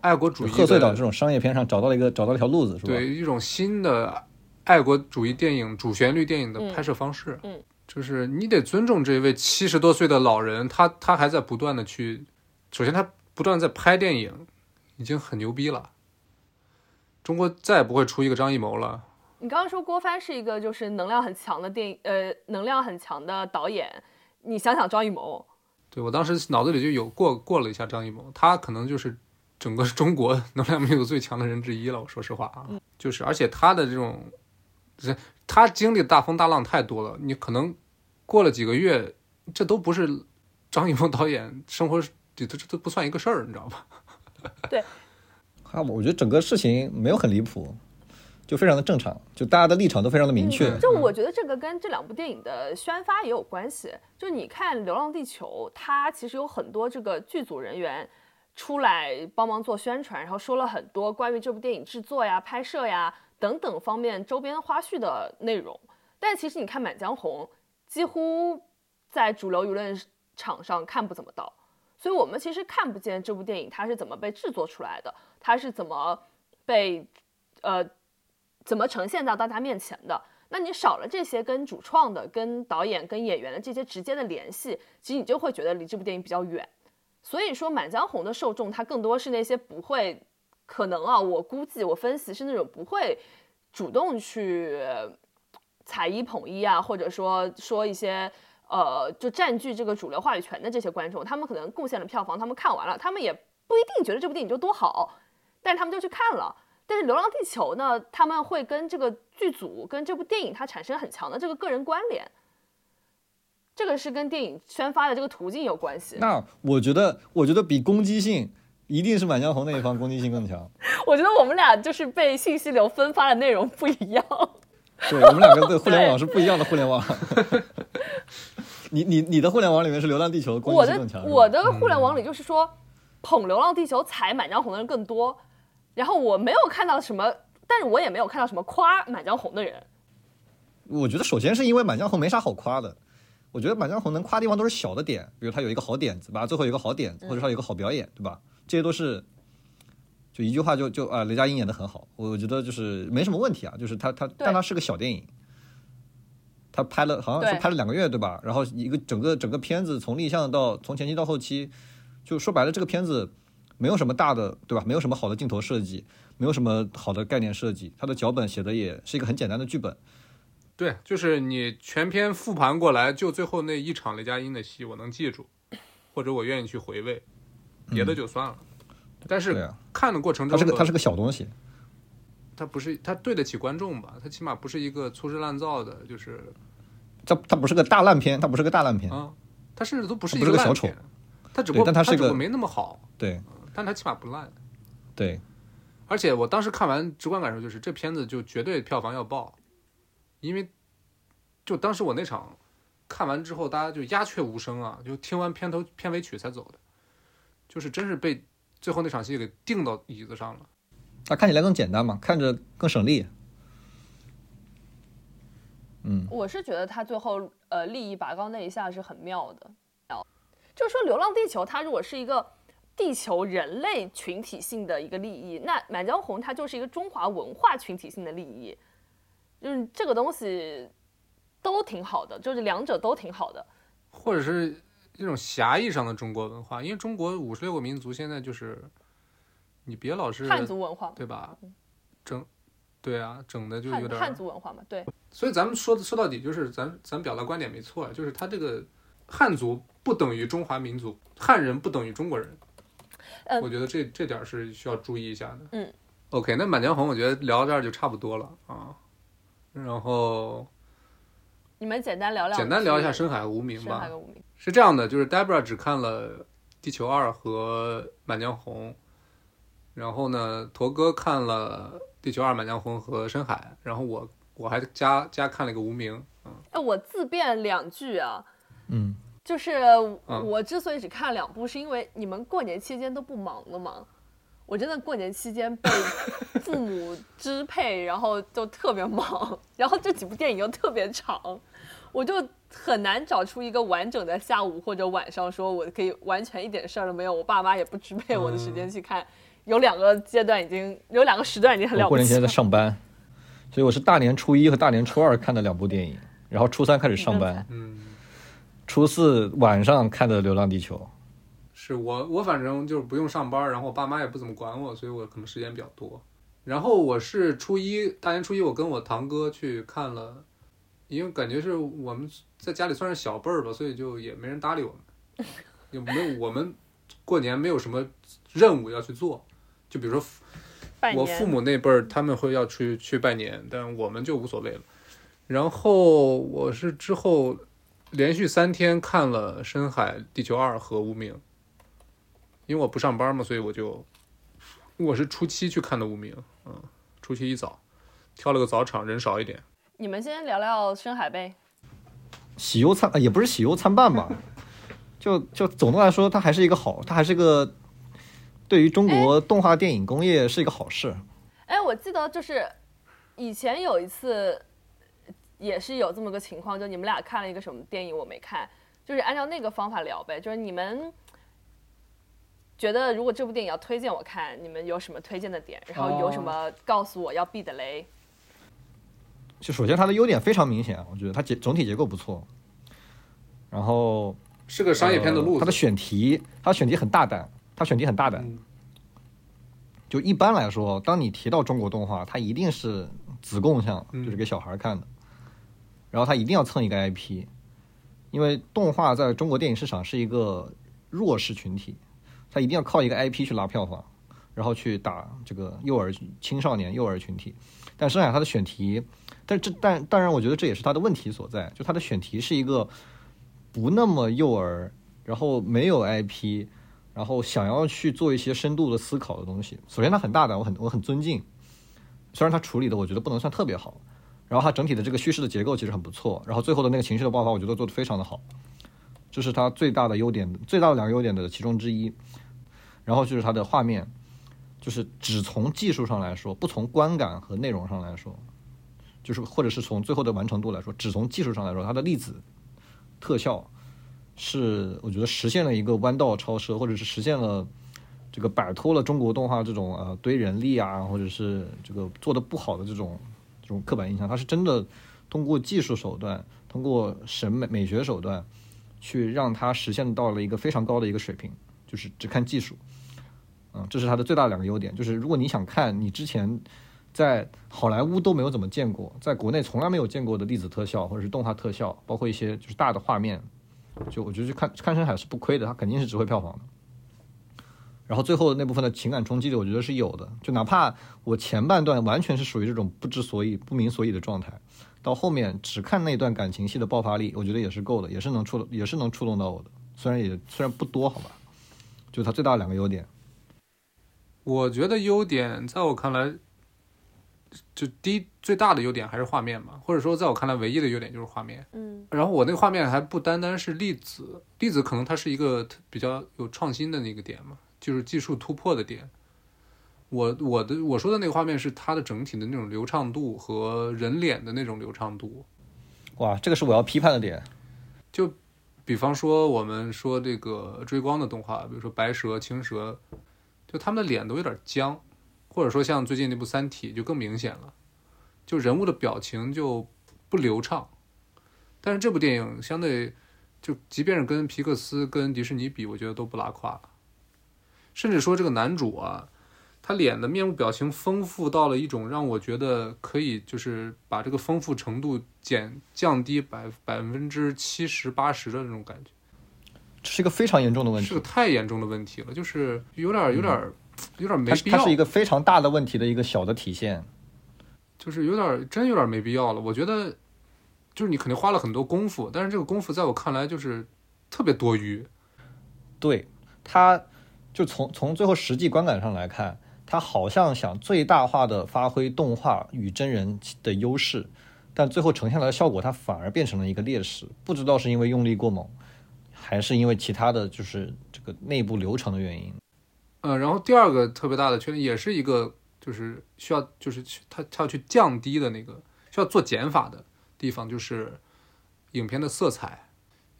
爱国主义贺岁档这种商业片上找到了一个找到了一条路子，是吧？对一种新的爱国主义电影主旋律电影的嗯拍摄方式。嗯就是你得尊重这位七十多岁的老人，他他还在不断的去，首先他不断在拍电影，已经很牛逼了。中国再也不会出一个张艺谋了。你刚刚说郭帆是一个就是能量很强的电影，呃，能量很强的导演。你想想张艺谋，对我当时脑子里就有过过了一下张艺谋，他可能就是整个中国 能量密度最强的人之一了。我说实话啊，就是而且他的这种，这他经历的大风大浪太多了，你可能过了几个月，这都不是张艺谋导演生活这这这都不算一个事儿，你知道吧？对啊，我觉得整个事情没有很离谱，就非常的正常，就大家的立场都非常的明确。就我觉得这个跟这两部电影的宣发也有关系。就你看《流浪地球》，它其实有很多这个剧组人员出来帮忙做宣传，然后说了很多关于这部电影制作呀、拍摄呀等等方面周边花絮的内容。但其实你看《满江红》，几乎在主流舆论场上看不怎么到，所以我们其实看不见这部电影它是怎么被制作出来的，它是怎么被呃怎么呈现到大家面前的。那你少了这些跟主创的、跟导演、跟演员的这些直接的联系，其实你就会觉得离这部电影比较远。所以说，《满江红》的受众它更多是那些不会，可能啊，我估计我分析是那种不会主动去踩一捧一啊，或者说说一些呃，就占据这个主流话语权的这些观众，他们可能贡献了票房，他们看完了，他们也不一定觉得这部电影就多好，但是他们就去看了。但是《流浪地球》呢，他们会跟这个剧组、跟这部电影它产生很强的这个个人关联，这个是跟电影宣发的这个途径有关系。那我觉得，我觉得比攻击性一定是《满江红》那一方攻击性更强。我觉得我们俩就是被信息流分发的内容不一样。对我们两个对互联网是不一样的互联网。你你你的互联网里面是《流浪地球》攻我的击性更强，我的我的互联网里就是说，捧《流浪地球》踩《满江红》的人更多，然后我没有看到什么，但是我也没有看到什么夸《满江红》的人。我觉得首先是因为《满江红》没啥好夸的，我觉得《满江红》能夸的地方都是小的点，比如他有一个好点子吧，最后有一个好点子，或者说有一个好表演，对吧？这些都是就一句话就就啊，雷佳音演的很好，我觉得就是没什么问题啊，就是他他，但他是个小电影。他拍了，好像是拍了两个月，对吧？然后一个整个整个片子从立项到从前期到后期，就说白了，这个片子没有什么大的，对吧？没有什么好的镜头设计，没有什么好的概念设计，他的脚本写的也是一个很简单的剧本。对，就是你全篇复盘过来，就最后那一场雷佳音的戏，我能记住，或者我愿意去回味，别的就算了。但是看的过程它中它，是个它是个小东西，它不是它对得起观众吧？它起码不是一个粗制滥造的，就是它它不是个大烂片，它不是个大烂片，啊，它甚至都不是一个小丑片，它只不过它是个只不过没那么好，对但它起码不烂。对，而且我当时看完，直观感受就是这片子就绝对票房要爆，因为就当时我那场看完之后，大家就鸦雀无声啊，就听完片头片尾曲才走的，就是真是被最后那场戏给定到椅子上了。它看起来更简单嘛，看着更省力。嗯，我是觉得他最后呃利益拔高那一下是很妙的，就是说《流浪地球》它如果是一个地球人类群体性的一个利益，那《满江红》它就是一个中华文化群体性的利益，就是这个东西都挺好的，就是两者都挺好的。或者是一种狭义上的中国文化，因为中国五十六个民族现在就是，你别老是汉族文化嘛，对吧？整，对啊，整的就有点儿汉汉族文化嘛，对，所以咱们说说到底就是咱咱表达观点没错啊，就是他这个汉族不等于中华民族，汉人不等于中国人。嗯我觉得这这点是需要注意一下的。嗯，OK，那《满江红》我觉得聊到这儿就差不多了啊，然后你们简单聊聊，简单聊一下《深海无名》吧深海。无名。是这样的，就是 Debra 只看了《地球二》和《满江红》，然后呢，驼哥看了《地球二》《满江红》和《深海》，然后我我还加加看了一个《无名》。嗯，哎，我自辩两句啊，嗯，就是嗯我之所以只看了两部，是因为你们过年期间都不忙了嘛。我真的过年期间被 父母支配，然后就特别忙，然后这几部电影又特别长，我就很难找出一个完整的下午或者晚上，说我可以完全一点事儿都没有，我爸妈也不支配我的时间去看。有两个阶段已经有两个时段已经很了不起了。过年期间在上班，所以我是大年初一和大年初二看的两部电影，然后初三开始上班，嗯，初四晚上看的《流浪地球》。是我我反正就是不用上班，然后我爸妈也不怎么管我，所以我可能时间比较多。然后我是初一大年初一，我跟我堂哥去看了，因为感觉是我们在家里算是小辈儿吧，所以就也没人搭理我们，也没有我们过年没有什么任务要去做，就比如说我父母那辈儿他们会要去去拜年，但我们就无所谓了。然后我是之后连续三天看了《深海》《地球二》和《无名》，因为我不上班嘛，所以我就我是初七去看的《无名》，嗯，初七一早挑了个早场，人少一点。你们先聊聊深海呗。喜忧参呃也不是喜忧参半吧，就就总的来说，它还是一个好，它还是个对于中国动画电影工业是一个好事。哎，我记得就是以前有一次也是有这么个情况，就你们俩看了一个什么电影，我没看，就是按照那个方法聊呗。就是你们觉得如果这部电影要推荐我看，你们有什么推荐的点？然后有什么告诉我要避的雷？就首先它的优点非常明显，我觉得它结总体结构不错，然后是个商业片的路子，呃它的选题，它选题很大胆，它选题很大胆。嗯就一般来说，当你提到中国动画，它一定是子供向，嗯就是给小孩看的，然后它一定要蹭一个 IP，因为动画在中国电影市场是一个弱势群体，他一定要靠一个 IP 去拉票房，然后去打这个幼儿、青少年、幼儿群体。但剩下他的选题，但这但当然，我觉得这也是他的问题所在，就他的选题是一个不那么幼儿，然后没有 IP，然后想要去做一些深度的思考的东西。首先，他很大胆，我很我很尊敬。虽然他处理的我觉得不能算特别好，然后他整体的这个叙事的结构其实很不错，然后最后的那个情绪的爆发，我觉得做得非常的好，这是他最大的优点，最大的两个优点的其中之一。然后就是它的画面，就是只从技术上来说，不从观感和内容上来说，就是或者是从最后的完成度来说，只从技术上来说，它的粒子特效是我觉得实现了一个弯道超车，或者是实现了这个摆脱了中国动画这种呃堆人力啊，或者是这个做的不好的这种这种刻板印象，它是真的通过技术手段，通过审美美学手段，去让它实现到了一个非常高的一个水平，就是只看技术。嗯，这是它的最大两个优点，就是如果你想看你之前在好莱坞都没有怎么见过，在国内从来没有见过的粒子特效或者是动画特效，包括一些就是大的画面，就我觉得去看看深海是不亏的，它肯定是值回票房的。然后最后那部分的情感冲击力，我觉得是有的。就哪怕我前半段完全是属于这种不知所以、不明所以的状态，到后面只看那段感情戏的爆发力，我觉得也是够的，也是能触，也是能触动到我的。虽然也虽然不多，好吧，就它最大的两个优点。我觉得优点在我看来，就第一最大的优点还是画面嘛，或者说在我看来唯一的优点就是画面。嗯然后我那个画面还不单单是粒子，粒子可能它是一个比较有创新的那个点嘛，就是技术突破的点。我我的我说的那个画面是它的整体的那种流畅度和人脸的那种流畅度。哇，这个是我要批判的点。就比方说我们说这个追光的动画，比如说白蛇、青蛇，就他们的脸都有点僵，或者说像最近那部《三体》就更明显了，就人物的表情就不流畅。但是这部电影相对，就即便是跟皮克斯、跟迪士尼比，我觉得都不拉胯。甚至说这个男主啊，他脸的面部表情丰富到了一种让我觉得可以就是把这个丰富程度减降低百百分之七十八十的那种感觉，这是一个非常严重的问题是个，太严重的问题了，就是有点有点有点没必要它是一个非常大的问题的一个小的体现。就是有点真有点没必要了。我觉得就是你肯定花了很多功夫，但是这个功夫在我看来就是特别多余。对，他就从从最后实际观感上来看，他好像想最大化的发挥动画与真人的优势，但最后呈现来的效果，它反而变成了一个劣势。不知道是因为用力过猛，还是因为其他的就是这个内部流程的原因。呃，然后第二个特别大的缺点也是一个，就是需要，就是去他他要去降低的那个需要做减法的地方，就是影片的色彩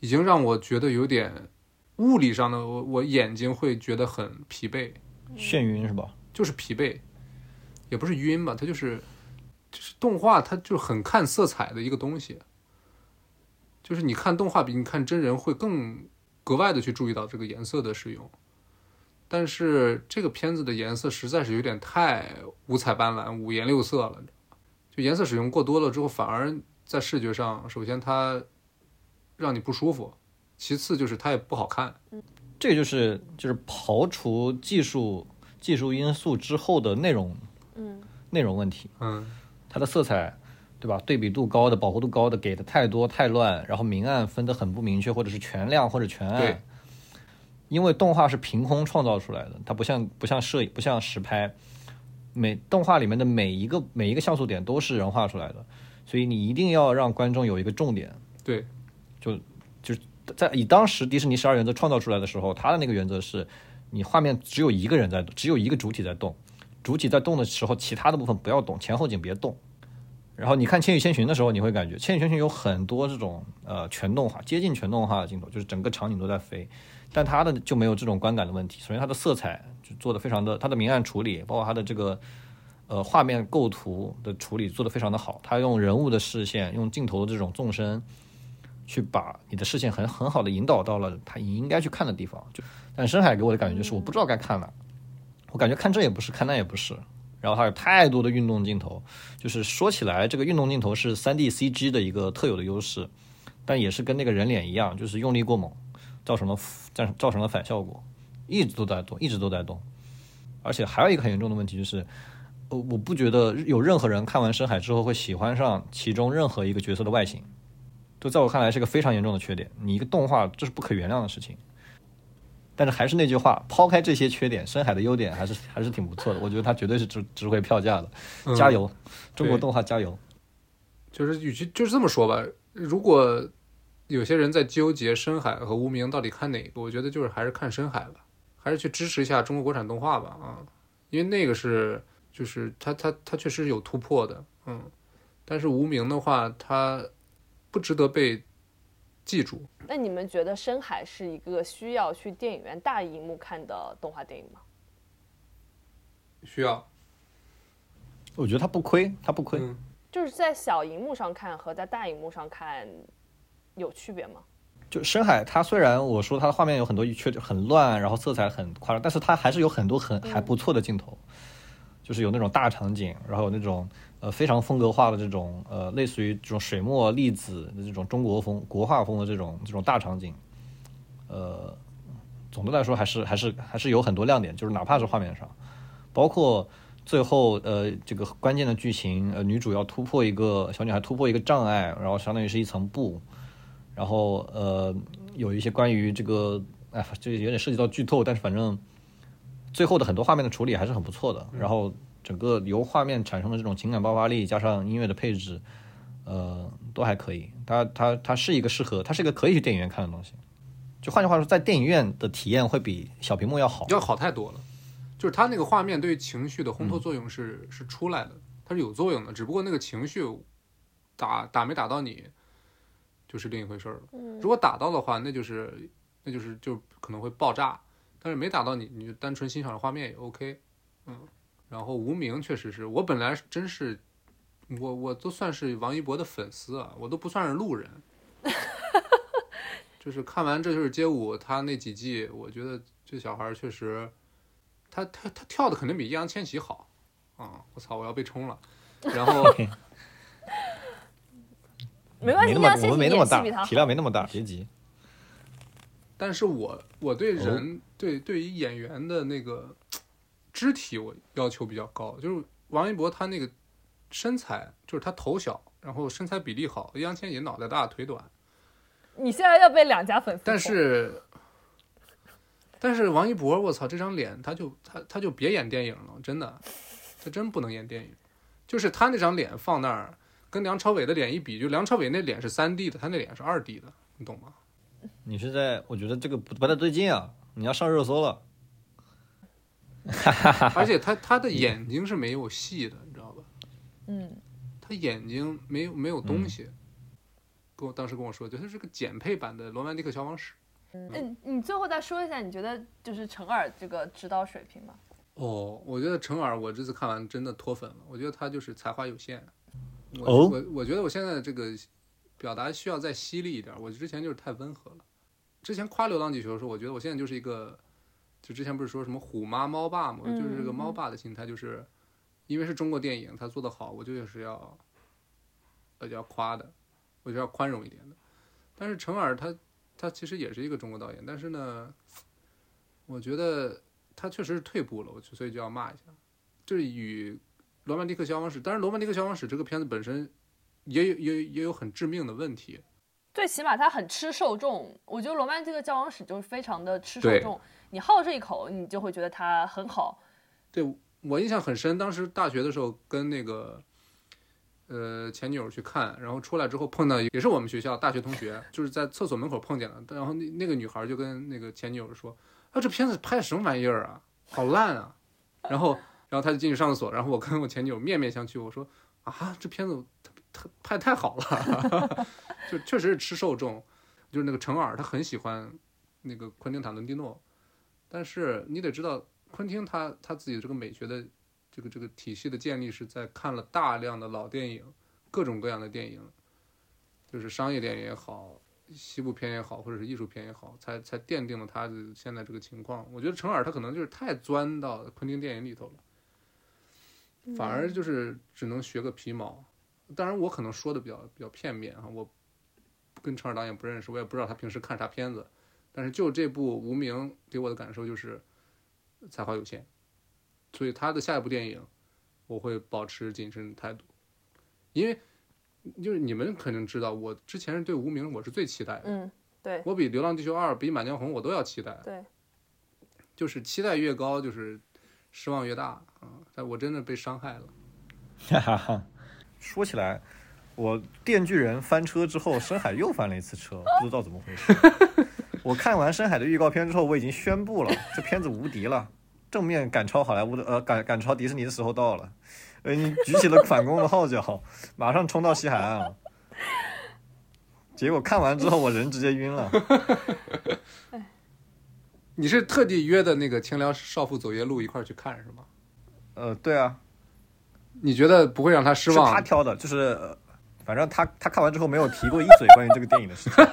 已经让我觉得有点物理上的，我我眼睛会觉得很疲惫，眩晕是吧？就是疲惫，也不是晕吧，它就是就是动画，它就是很看色彩的一个东西，就是你看动画比你看真人会更格外的去注意到这个颜色的使用。但是这个片子的颜色实在是有点太五彩斑斓、五颜六色了，就颜色使用过多了之后，反而在视觉上，首先它让你不舒服，其次就是它也不好看。这个就是就是刨除技术技术因素之后的内容，嗯，内容问题，嗯，它的色彩，对吧？对比度高的、饱和度高的给的太多太乱，然后明暗分得很不明确，或者是全亮或者全暗。对因为动画是凭空创造出来的，它不像不像摄影不像实拍，每动画里面的每一个每一个像素点都是人画出来的，所以你一定要让观众有一个重点，对，就就是在以当时迪士尼十二原则创造出来的时候，它的那个原则是，你画面只有一个人在，只有一个主体在动，主体在动的时候，其他的部分不要动，前后景别动。然后你看《千与千寻》的时候，你会感觉《千与千寻》有很多这种呃全动画、接近全动画的镜头，就是整个场景都在飞，但它的就没有这种观感的问题。首先，它的色彩就做的非常的，它的明暗处理，包括它的这个呃画面构图的处理做得非常的好。它用人物的视线，用镜头的这种纵深，去把你的视线很很好的引导到了它应该去看的地方。就但深海给我的感觉就是我不知道该看哪，我感觉看这也不是，看那也不是。然后还有太多的运动镜头，就是说起来，这个运动镜头是 3D CG 的一个特有的优势，但也是跟那个人脸一样，就是用力过猛，造成了造造成了反效果，一直都在动，一直都在动。而且还有一个很严重的问题就是，呃，我不觉得有任何人看完《深海》之后会喜欢上其中任何一个角色的外形，这在我看来是个非常严重的缺点。你一个动画这是不可原谅的事情。但是还是那句话，抛开这些缺点，深海的优点还是还是挺不错的。我觉得它绝对是值值回票价的，嗯加油，中国动画加油！就是与其就是这么说吧，如果有些人在纠结深海和无名到底看哪个，我觉得就是还是看深海吧，还是去支持一下中国国产动画吧啊，因为那个是就是它它它确实有突破的，嗯，但是无名的话，它不值得被记住。那你们觉得《深海》是一个需要去电影院大荧幕看的动画电影吗？需要，我觉得它不亏，它不亏。嗯，就是在小荧幕上看和在大荧幕上看有区别吗？就深海，它虽然我说它的画面有很多缺点，很乱，然后色彩很夸张，但是它还是有很多很还不错的镜头，就是有那种大场景，然后有那种呃非常风格化的这种呃类似于这种水墨粒子的这种中国风国画风的这种这种大场景，呃，总的来说还是还是还是有很多亮点，就是哪怕是画面上，包括最后呃这个关键的剧情，呃女主要突破一个小女孩突破一个障碍，然后相当于是一层布，然后呃有一些关于这个哎就有点涉及到剧透，但是反正最后的很多画面的处理还是很不错的，然后整个由画面产生的这种情感爆发力加上音乐的配置，呃都还可以，它它它是一个适合，它是一个可以去电影院看的东西。就换句话说，在电影院的体验会比小屏幕要好。要好太多了。就是它那个画面对于情绪的烘托作用是、是出来的，它是有作用的，只不过那个情绪打打没打到你，就是另一回事儿如果打到的话，那就是那就是就可能会爆炸，但是没打到你，你就单纯欣赏了画面也 OK。嗯，然后无名确实是我本来真是我我都算是王一博的粉丝啊，我都不算是路人。就是看完《这就是街舞》他那几季，我觉得这小孩儿确实，他他他跳的肯定比易烊千玺好啊！我操，我要被冲了。然后 没关系，没那么易烊千玺我们没那么大体量没那么大，别急。但是我我对人、对对于演员的那个肢体我要求比较高，就是王一博他那个身材，就是他头小，然后身材比例好，易烊千玺脑袋大腿短，你现在要被两家粉丝但是但是王一博，我操，这张脸他就他他就别演电影了，真的，他真不能演电影，就是他那张脸放那儿。跟梁朝伟的脸一比，就梁朝伟那脸是三 D 的，他那脸是二 D 的，你懂吗？你是在，我觉得这个不不太对劲啊！你要上热搜了。而且他他的眼睛是没有戏的，你知道吧？嗯，他眼睛没有没有东西。跟我当时跟我说，就他是个减配版的《罗曼蒂克消亡史》。嗯，你最后再说一下，你觉得就是陈耳这个指导水平吗？哦，我觉得陈耳，我这次看完真的脱粉了。我觉得他就是才华有限。我哦我我觉得我现在这个表达需要再犀利一点。我之前就是太温和了。之前夸《流浪地球》的时候，我觉得我现在就是一个，就之前不是说什么虎妈猫爸嘛，就是这个猫爸的心态，就是因为是中国电影，他做得好，我就是要，呃，要夸的，我就要宽容一点的。但是陈耳他他其实也是一个中国导演，但是呢，我觉得他确实是退步了，我所以就要骂一下。就是与《罗曼蒂克消亡史》，但是《罗曼蒂克消亡史》这个片子本身也有也也有很致命的问题。最起码它很吃受众，我觉得《罗曼蒂克交往史》就是非常的吃受众，你好这一口，你就会觉得它很好。对我印象很深，当时大学的时候跟那个呃前女友去看，然后出来之后碰到也是我们学校大学同学，就是在厕所门口碰见了，然后那那个女孩就跟那个前女友说：“啊，这片子拍的什么玩意儿啊，好烂啊！”然后然后他就进去上厕所，然后我跟我前女友面面相觑，我说：“啊，这片子他他拍太好了，就确实是吃受众，就是那个陈耳他很喜欢那个昆汀塔伦蒂诺，但是你得知道。”昆汀他他自己这个美学的这个这个体系的建立是在看了大量的老电影，各种各样的电影，就是商业电影也好，西部片也好，或者是艺术片也好，才才奠定了他的现在这个情况。我觉得陈耳他可能就是太钻到昆汀电影里头了，反而就是只能学个皮毛。当然，我可能说的比较比较片面啊，我跟陈尔导演不认识，我也不知道他平时看啥片子，但是就这部《无名》给我的感受就是。才华有限，所以他的下一部电影，我会保持谨慎态度，因为就是你们肯定知道，我之前是对《无名》我是最期待的，嗯，对我比《流浪地球二》比《满江红》我都要期待，对，就是期待越高，就是失望越大啊！但我真的被伤害了。哈哈哈，说起来，我《电锯人》翻车之后，深海又翻了一次车，不知道怎么回事。我看完深海的预告片之后，我已经宣布了，这片子无敌了，正面赶超好莱坞的，呃，赶赶超迪士尼的时候到了。呃，你举起了反攻的号角，马上冲到西海岸了。结果看完之后，我人直接晕了。你是特地约的那个清凉少妇走夜路一块儿去看是吗？呃，对啊，你觉得不会让他失是他？挑的，就是，呃反正他他看完之后没有提过一嘴关于这个电影的事情。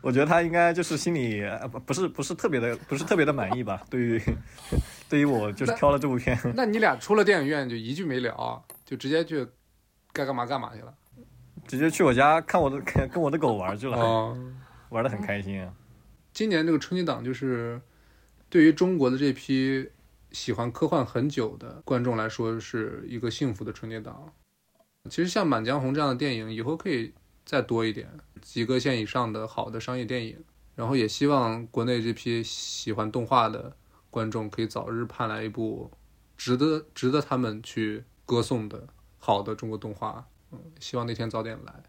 我觉得他应该就是心里呃不不是不是特别的不是特别的满意吧？对于 对于我就是挑了这部片，那你俩出了电影院就一句没聊，就直接去该干嘛干嘛去了？直接去我家看我的跟跟我的狗玩去了，哦。玩的很开心啊。今年这个春节档，就是对于中国的这批喜欢科幻很久的观众来说，是一个幸福的春节档。其实像《满江红》这样的电影，以后可以再多一点，及格线以上的好的商业电影。然后也希望国内这批喜欢动画的观众可以早日盼来一部值得值得他们去歌颂的好的中国动画。嗯，希望那天早点来。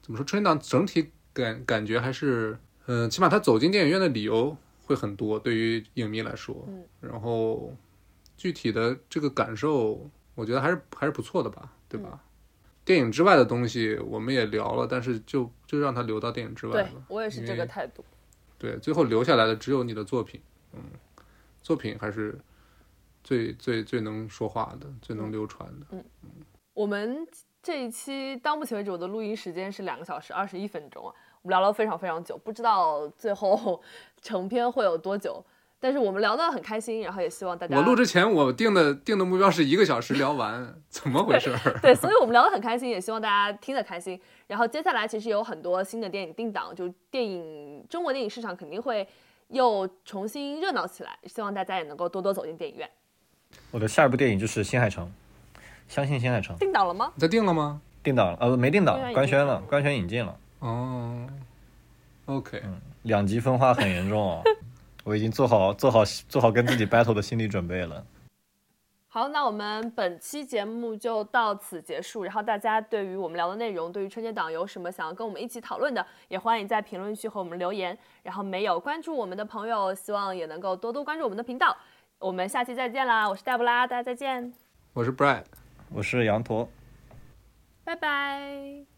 怎么说？春节档整体感感觉还是，嗯、起码他走进电影院的理由会很多，对于影迷来说。嗯。然后具体的这个感受，我觉得还是还是不错的吧，对吧？电影之外的东西我们也聊了，但是就就让它留到电影之外对。我也是这个态度。对，最后留下来的只有你的作品，嗯，作品还是最最最能说话的，最能流传的。嗯我们这一期到目前为止，我的录音时间是两个小时二十一分钟啊，我们聊了非常非常久，不知道最后 成片会有多久，但是我们聊得很开心，然后也希望大家我录之前我定的定的目标是一个小时聊完，怎么回事儿？对，所以我们聊得很开心，也希望大家听得开心。然后接下来其实有很多新的电影定档，就电影中国电影市场肯定会又重新热闹起来，希望大家也能够多多走进电影院。我的下一部电影就是《新海诚》，相信新海诚定档了吗？你在定了吗？定档了，呃，没定档官宣了，官宣引进了。哦，OK，嗯两极分化很严重哦，我已经做好做好做好跟自己 battle 的心理准备了。好，那我们本期节目就到此结束。然后大家对于我们聊的内容，对于春节档有什么想要跟我们一起讨论的，也欢迎在评论区和我们留言。然后没有关注我们的朋友，希望也能够多多关注我们的频道。我们下期再见啦！我是黛布拉，大家再见，我是 Brad。我是羊驼。拜拜。